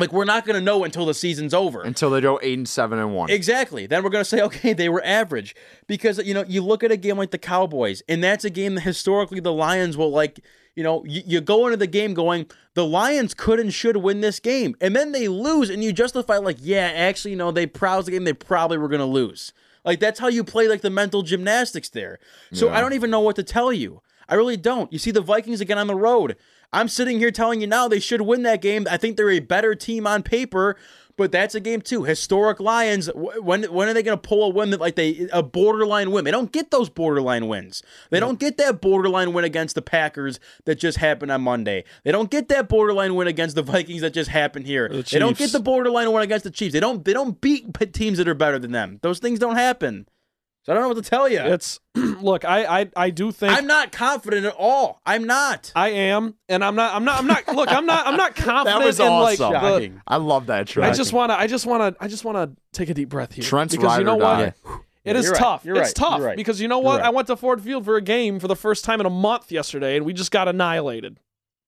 Like we're not gonna know until the season's over. Until they go eight and seven and one. Exactly. Then we're going to say, okay, they were average. Because, you know, you look at a game like the Cowboys, and that's a game that historically the Lions will, like, you know, you, you go into the game going, the Lions could and should win this game. And then they lose, and you justify, like, yeah, actually, you know, they proud the game they probably were going to lose. Like, that's how you play, like, the mental gymnastics there. So Yeah. I don't even know what to tell you. I really don't. You see the Vikings again on the road. I'm sitting here telling you now they should win that game. I think they're a better team on paper, but that's a game too. Historic Lions. When when are they going to pull a win that like they a borderline win? They don't get those borderline wins. They don't get that borderline win against the Packers that just happened on Monday. They don't get that borderline win against the (laughs) Vikings that just happened here. The They don't get the borderline win against the Chiefs. They don't they don't beat teams that are better than them. Those things don't happen. So I don't know what to tell you. It's (clears throat) look, I I, I do think I'm not confident at all. I'm not. I am, and I'm not. I'm not. I'm not. Look, I'm not. I'm not (laughs) confident That was in awesome. like the. I love that I just wanna. I just wanna. I just wanna take a deep breath here. Trent's because you know what? die. It is You're right. tough. You're it's right. tough right. because you know what? right. I went to Ford Field for a game for the first time in a month yesterday, and we just got annihilated.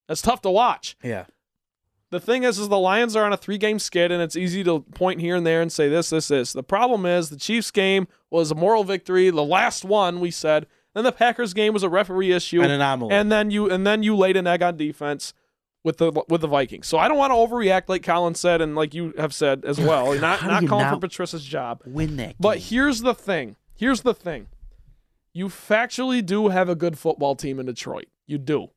That's tough to watch. Yeah. The thing is, is the Lions are on a three-game skid, and it's easy to point here and there and say this, this, this. The problem is the Chiefs game was a moral victory, the last one we said. Then the Packers game was a referee issue, An anomaly. and then you and then you laid an egg on defense with the with the Vikings. So I don't want to overreact, like Colin said, and like you have said as (laughs) well. Not not calling not for Patricia's job. win that. Game? But here's the thing. Here's the thing. You factually do have a good football team in Detroit. You do.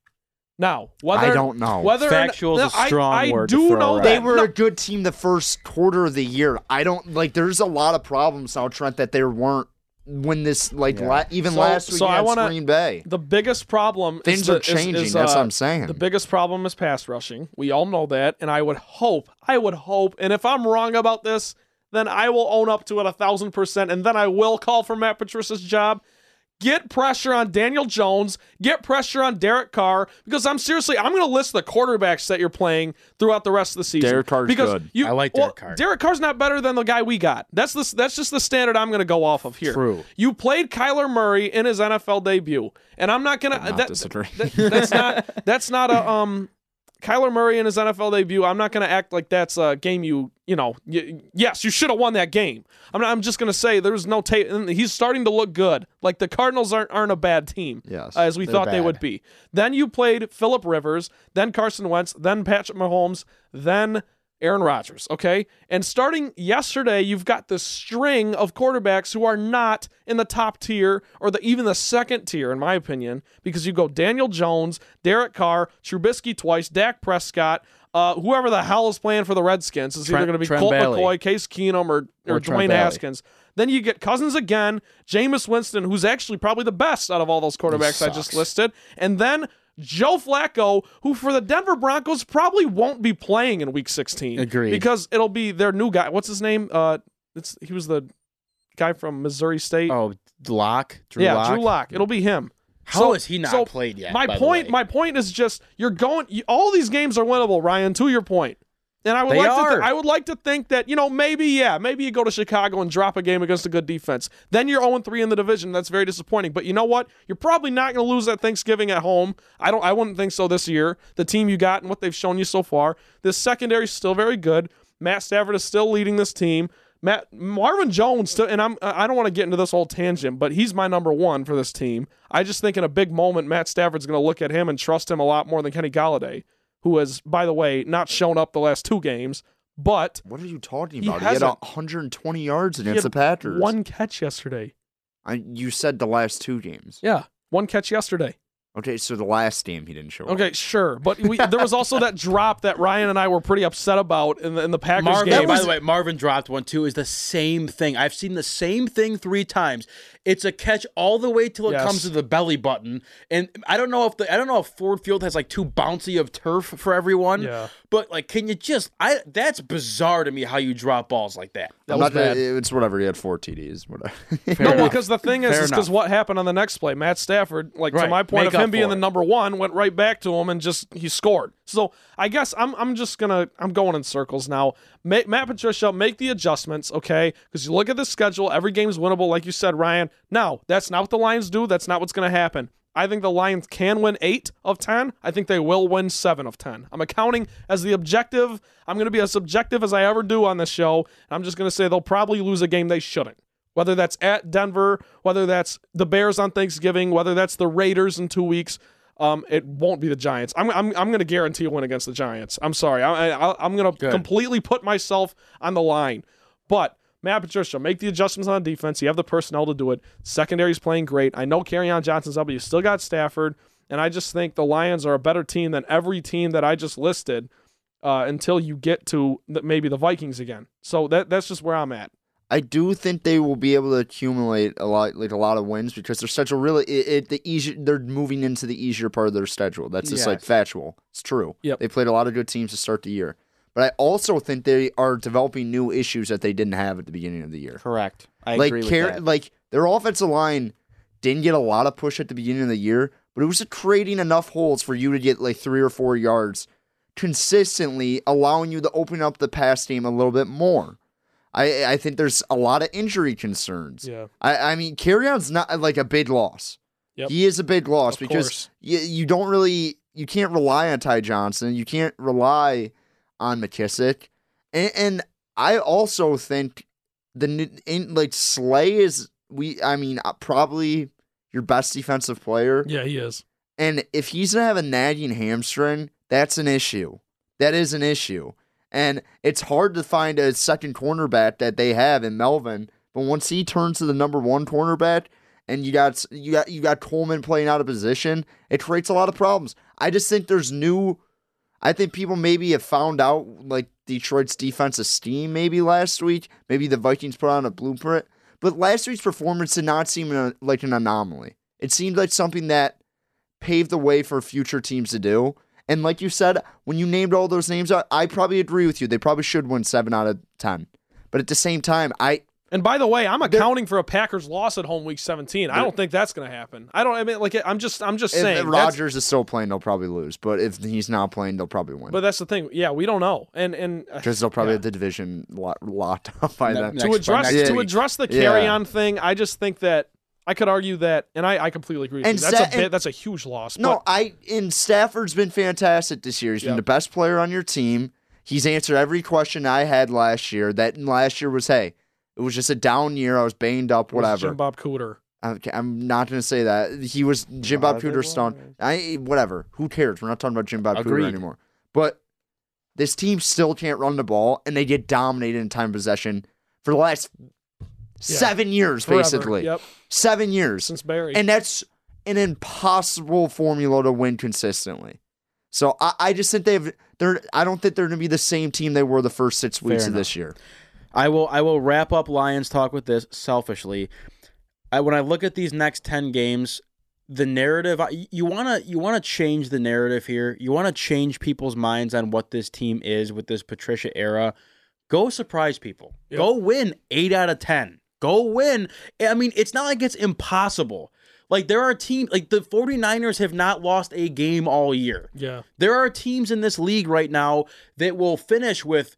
Now, whether I don't know. whether Factual is a no, I- strong I, word to do throw know around. that. They were No, a good team the first quarter of the year. I don't like. There's a lot of problems now, Trent, that there weren't when this like Yeah. la- even So- last week so I against wanna- Green Bay. the biggest problem Things is the, are changing. is, That's uh, what I'm saying. The biggest problem is pass rushing. We all know that, and I would hope, I would hope, and if I'm wrong about this, then I will own up to it a thousand percent, and then I will call for Matt Patricia's job. Get pressure on Daniel Jones. Get pressure on Derek Carr because I'm seriously I'm going to list the quarterbacks that you're playing throughout the rest of the season. Derek Carr's because good. You, I like well, Derek Carr. Derek Carr's not better than the guy we got. That's the that's just the standard I'm going to go off of here. True. You played Kyler Murray in his NFL debut, and I'm not going to. That, disagree. that- that's not that's not a um. Kyler Murray in his NFL debut. I'm not going to act like that's a game you you know. Y- yes, you should have won that game. I'm not, I'm just going to say there's no tape. He's starting to look good. Like the Cardinals aren't aren't a bad team. Yes, uh, as we thought they would be. Then you played Philip Rivers, then Carson Wentz, then Patrick Mahomes, then Aaron Rodgers, okay? And starting yesterday, you've got this string of quarterbacks who are not in the top tier or the even the second tier, in my opinion, because you go Daniel Jones, Derek Carr, Trubisky twice, Dak Prescott, uh, whoever the hell is playing for the Redskins is either going to be Trent Colt Bailey. McCoy, Case Keenum, or, or, Or Dwayne. Haskins. Then you get Cousins again, Jameis Winston, who's actually probably the best out of all those quarterbacks I just listed, and then Joe Flacco, who for the Denver Broncos probably won't be playing in Week 16. Agreed. Because it'll be their new guy. What's his name? Uh, it's he was the guy from Missouri State. Oh, Lock. Drew yeah, Lock. Drew Lock. It'll be him. How So- has he not so played yet? My by the point. way? My point is just you're going. You, all these games are winnable, Ryan. To your point. And I would They like to. Th- I would like to think that you know maybe yeah maybe you go to Chicago and drop a game against a good defense. Then you're 0 3 in the division. That's very disappointing. But you know what? You're probably not going to lose at Thanksgiving at home. I don't. I wouldn't think so this year. The team you got and what they've shown you so far. This secondary is still very good. Matt Stafford is still leading this team. Matt Marvin Jones still, and I'm I don't want to get into this whole tangent, but he's my number one for this team. I just think in a big moment, Matt Stafford's going to look at him and trust him a lot more than Kenny Golladay, who has, by the way, not shown up the last two games, but What are you talking He about? He, had 120 yards he against had the Packers. one catch yesterday. I, you said the last two games. Yeah, one catch yesterday. Okay, so the last game he didn't show up. Okay, sure, but we, there was also that drop that Ryan and I were pretty upset about in the in the Packers Marvin, game. by the way, Marvin dropped one too. Is the same thing. I've seen the same thing three times. It's a catch all the way till it Yes. comes to the belly button, and I don't know if the I don't know if Ford Field has like too bouncy of turf for everyone. Yeah. But like, can you just? I that's bizarre to me how you drop balls like that. that was not bad. It's whatever. He had four TDs. Whatever. No, enough. because the thing is, is because what happened on the next play, Matt Stafford, like to my point make of him being for the number one, went right back to him and just he scored. So I guess I'm I'm just gonna I'm going in circles now. Ma Matt Patricia, make the adjustments, okay? Because you look at the schedule, every game's winnable, like you said, Ryan. No, that's not what the Lions do. That's not what's gonna happen. I think the Lions can win eight of ten. I think they will win seven of ten. I'm accounting as the objective. I'm gonna be as subjective as I ever do on this show. I'm just gonna say they'll probably lose a game they shouldn't whether that's at Denver, whether that's the Bears on Thanksgiving, whether that's the Raiders in two weeks. Um, it won't be the Giants. I'm I'm I'm going to guarantee a win against the Giants. I'm sorry. I, I I'm going to completely put myself on the line. But Matt Patricia, make the adjustments on defense. You have the personnel to do it. Secondary's playing great. I know Kerryon Johnson's up, but you still got Stafford. And I just think the Lions are a better team than every team that I just listed uh, until you get to the, maybe the Vikings again. So that that's just where I'm at. I do think they will be able to accumulate a lot, like a lot of wins, because their schedule really, it, it the easier they're moving into the easier part of their schedule. That's just like factual. It's true. Yep. They played a lot of good teams to start the year, but I also think they are developing new issues that they didn't have at the beginning of the year. Correct. I like agree with Car- that. like their offensive line didn't get a lot of push at the beginning of the year, but it was creating enough holes for you to get like three or four yards consistently, allowing you to open up the pass game a little bit more. I I think there's a lot of injury concerns. Yeah. I I mean, Kerryon's not like a big loss. Yep. He is a big loss Of because you, you don't really you can't rely on Ty Johnson. You can't rely on McKissic, and, and I also think the in, like Slay is we. I mean, uh, probably your best defensive player, Yeah, he is. and if he's gonna have a nagging hamstring, that's an issue. That is an issue, and it's hard to find a second cornerback that they have in Melvin. But once he turns to the number one cornerback, and you got you got you got Coleman playing out of position, it creates a lot of problems. I just think there's new. I think people maybe have found out like Detroit's defensive steam maybe last week. Maybe the Vikings put on a blueprint, but last week's performance did not seem like an anomaly. It seemed like something that paved the way for future teams to do. And like you said, when you named all those names, I, I probably agree with you. They probably should win seven out of ten. But at the same time, I And And by the way, I'm accounting for a Packers loss at home week 17. I don't think that's going to happen. I don't. I mean, like, I'm just, I'm just If, saying. if Rodgers is still playing, they'll probably lose. But if he's not playing, they'll probably win. But that's the thing. Yeah, we don't know. And and uh, because they'll probably yeah. have the division lot, locked up by Ne- then. to address to week. address the Yeah. Kerryon thing, I just think that I could argue that, and I, I completely agree. With And you. That's Sta- a bit. That's a huge loss. No, but I and Stafford's been fantastic this year. He's been the best player on your team. He's answered every question I had last year. That last year was, hey, it was just a down year. I was banged up, whatever. Jim Bob Cooter. Okay, I'm not going to say that. He was Jim Bob Was it Cooter stone. I whatever. Who cares? We're not talking about Jim Bob Agreed. Cooter anymore. But this team still can't run the ball, and they get dominated in time possession for the last seven years, Forever. basically. Yep. Seven years. Since Barry. And that's an impossible formula to win consistently. So I, I just think they've they're I don't think they're gonna be the same team they were the first six weeks of enough. this year. I will I will wrap up Lions talk with this selfishly. I, when I look at these next 10 games, the narrative you want to you want to change the narrative here. You want to change people's minds on what this team is with this Patricia era. Go surprise people. Yep. Go win 8 out of 10. Go win. I mean, it's not like it's impossible. Like there are teams like the 49ers have not lost a game all year. yeah. There are teams in this league right now that will finish with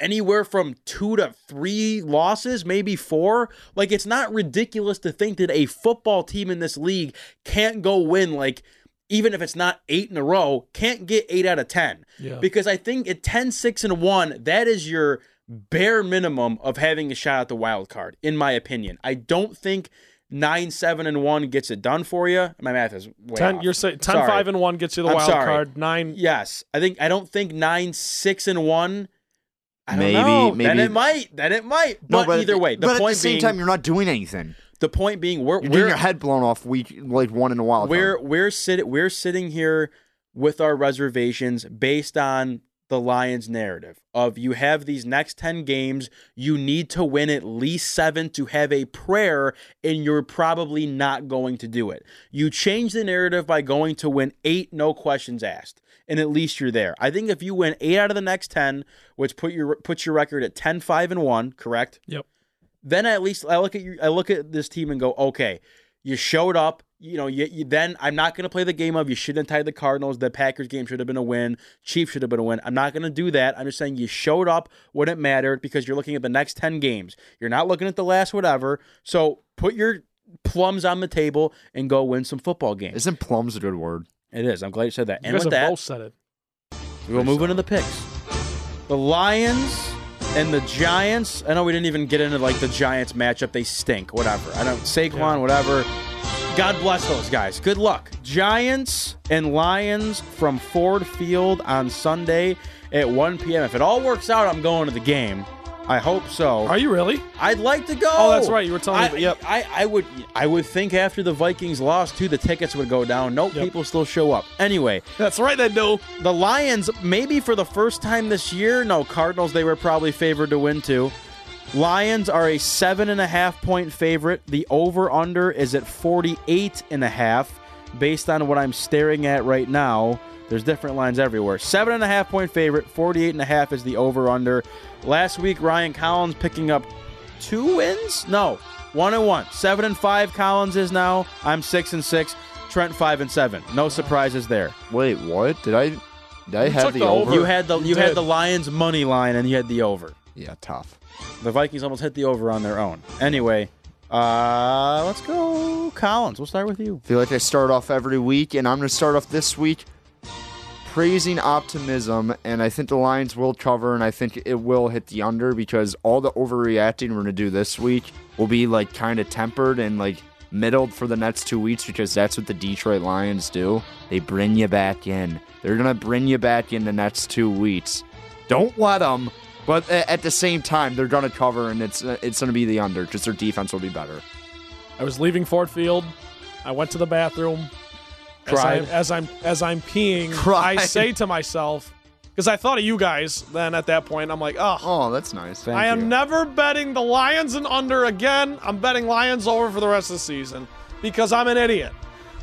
anywhere from two to three losses, maybe four. Like, it's not ridiculous to think that a football team in this league can't go win, like, even if it's not eight in a row, can't get eight out of 10. Yeah. Because I think at 10, 6, and 1, that is your bare minimum of having a shot at the wild card, in my opinion. I don't think. Nine, seven, and one gets it done for you. My math is way Ten. off. You're saying 10, Sorry. 5, and one gets you the I'm wild sorry. card. Nine. Yes, I think I don't think nine, six, and one. I Maybe- know. Then it might. Then it might. But, either way, the but point at the same being, time, you're not doing anything. the point being, we're You're getting we're your head blown off week like one in a while. we're card. we're sitting we're sitting here with our reservations based on the Lions narrative of you have these next 10 games, you need to win at least 7 to have a prayer and you're probably not going to do it. You change the narrative by going to win 8 no questions asked and at least you're there. I think if you win 8 out of the next 10, which put your puts your record at 10 5 and 1, correct? Yep. then at least I look at you, I look at this team and go, okay, you showed up. You know, you, you then I'm not going to play the game of you shouldn't have tied the Cardinals. The Packers game should have been a win. Chiefs should have been a win. I'm not going to do that. I'm just saying you showed up when it mattered because you're looking at the next ten games. You're not looking at the last whatever. So put your plums on the table and go win some football games. Isn't plums a good word? It is. I'm glad you said that. You and with that, both said it. We'll move into the picks. The Lions and the Giants. I know we didn't even get into like the Giants matchup. They stink. Whatever. I don't Saquon. Yeah. Whatever. God bless those guys. Good luck. Giants and Lions from Ford Field on Sunday at 1 p.m. If it all works out, I'm going to the game. I hope so. Are you really? I'd like to go. Oh, that's right. You were telling me I, that- yep. I, I would I would think after the Vikings lost too, the tickets would go down. Nope, Yep. people still show up. Anyway, That's right. They do. the Lions, maybe for the first time this year, no, Cardinals, they were probably favored to win too. Lions are a seven and a half point favorite. The over under is at 48 and a half, based on what I'm staring at right now. There's different lines everywhere. Seven and a half point favorite, 48 and a half is the over under. Last week, Ryan Collins picking up two wins? No, one and one. Seven and five, Collins is now. I'm six and six. Trent five and seven. No surprises there. Wait, what? Did I? Did I You have the, the over? over. You had the You you had the Lions money line and you had the over. yeah, tough. The Vikings almost hit the over on their own. Anyway, uh, let's go Collins. We'll start with you. feel like I start off every week, and I'm going to start off this week praising optimism, and I think the Lions will cover, and I think it will hit the under because all the overreacting we're going to do this week will be like kind of tempered and like middled for the next two weeks because that's what the Detroit Lions do. They bring you back in. They're going to bring you back in the next two weeks. Don't let them. But at the same time, they're going to cover, and it's uh, it's going to be the under because their defense will be better. I was leaving Ford Field. I went to the bathroom. As, I, as I'm as I'm peeing, Cried. I say to myself, because I thought of you guys. Then at that point, I'm like, oh, Oh, that's nice. Thank I am you. never betting the Lions and under again. I'm betting Lions over for the rest of the season because I'm an idiot.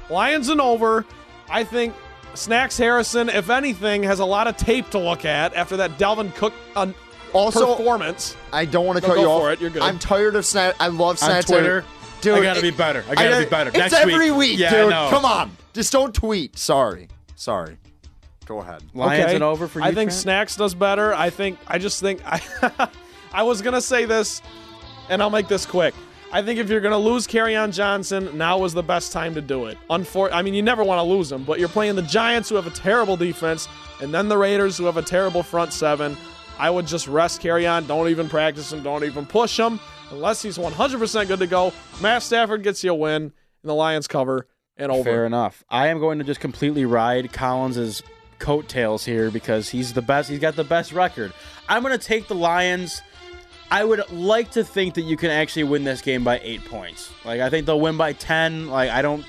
Lions and over. I think Snacks Harrison, if anything, has a lot of tape to look at after that Dalvin Cook un- Also- performance. I don't want to No, cut you off. for it. You're good. I'm tired of Snacks. I love Snacks. Twitter, Dude, I gotta it- be better. I gotta be better. It's Next every week. week, Yeah, dude. Come on. Just don't tweet. Sorry. Sorry. Go ahead. Lions okay. and over for you. I think Trent? Snacks does better. I think I just think I (laughs) I was gonna say this, and I'll make this quick. I think if you're gonna lose on Johnson, now was the best time to do it. Unfor- I mean, you never want to lose him, but you're playing the Giants, who have a terrible defense, and then the Raiders, who have a terrible front seven. I would just rest on. Don't even practice him. Don't even push him unless he's 100% good to go. Matt Stafford gets you a win, and the Lions cover and over. Fair enough. I am going to just completely ride Collins's coattails here because he's the best. He's got the best record. I'm going to take the Lions. I would like to think that you can actually win this game by eight points. Like I think they'll win by ten. Like I don't.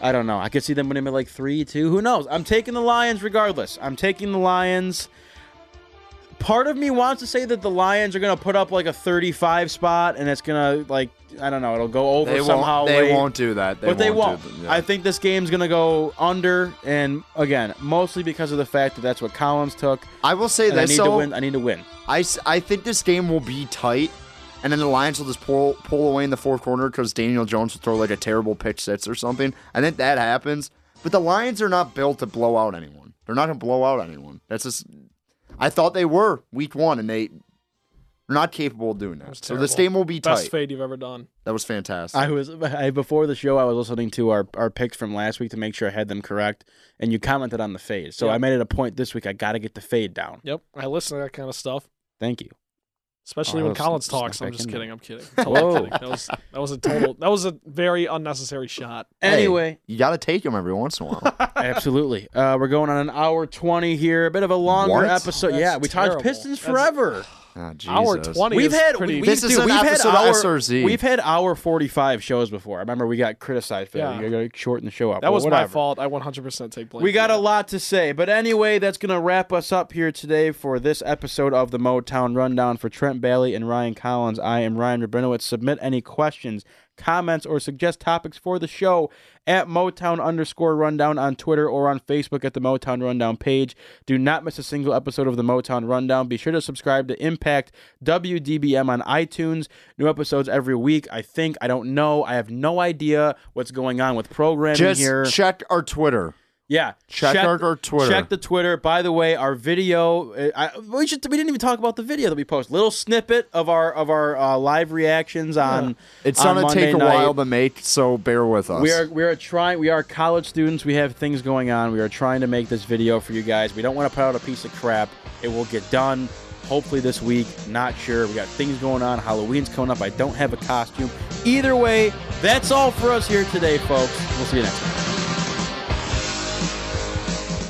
I don't know. I could see them winning by like three, two. Who knows? I'm taking the Lions regardless. I'm taking the Lions. Part of me wants to say that the Lions are going to put up like a 35 spot, and it's going to like I don't know. It'll go over They somehow. won't. They late won't do that. They but they won't. won't. that. I think this game's going to go under, and again, mostly because of the fact that that's what Collins took. I will say And I this need to win. I need to win. I, I think this game will be tight, and then the Lions will just pull pull away in the fourth quarter because Daniel Jones will throw like a terrible pitch six or something. I think that happens. But the Lions are not built to blow out anyone. They're not going to blow out anyone. That's just. I thought they were week one, and they. They're not capable of doing that. was So this terrible. game will be Best tight. fade you've ever done. That was fantastic. I was I, before the show. I was listening to our, our picks from last week to make sure I had them correct, and you commented on the fade. So Yeah. I made it a point this week. I got to get the fade down. Yep, I listen to that kind of stuff. Thank you. Especially Oh, when Collins talks. I'm just kidding. there. I'm kidding. (laughs) Totally Whoa. kidding. That was that was a total. That was a very unnecessary shot. Hey, Anyway, you got to take them every once in a while. (laughs) absolutely. Uh, we're going on an hour twenty here. A bit of a longer What? episode. That's yeah, we talked terrible. Pistons That's- forever. (laughs) Ah, Hour twenty. We've is had pretty. we, This is an we've had episode of hour, SRZ. We've had hour forty five shows before. I remember we got criticized for that. Yeah. We got to shorten the show up. that but was my fault. I 100% take blame. We for got a lot to say, but anyway, that's going to wrap us up here today for this episode of the Motown Rundown. For Trent Bailey and Ryan Collins, I am Ryan Rabinowitz. Submit any questions, comments, or suggest topics for the show at Motown underscore Rundown on Twitter or on Facebook at the Motown Rundown page. Do not miss a single episode of the Motown Rundown. Be sure to subscribe to Impact WDBM on iTunes. New episodes every week. I think. I don't know. I have no idea what's going on with programming Just here. check our Twitter. Yeah, Check our- our Twitter. Check the Twitter. By the way, our video. uh, I, we should. We didn't even talk about the video that we post. Little snippet of our of our uh, live reactions on. It's on gonna Monday take a night. while to make, so bear with us. We are we are trying. We are college students. We have things going on. We are trying to make this video for you guys. We don't want to put out a piece of crap. It will get done. Hopefully this week. Not sure. We got things going on. Halloween's coming up. I don't have a costume. Either way, that's all for us here today, folks. We'll see you next time.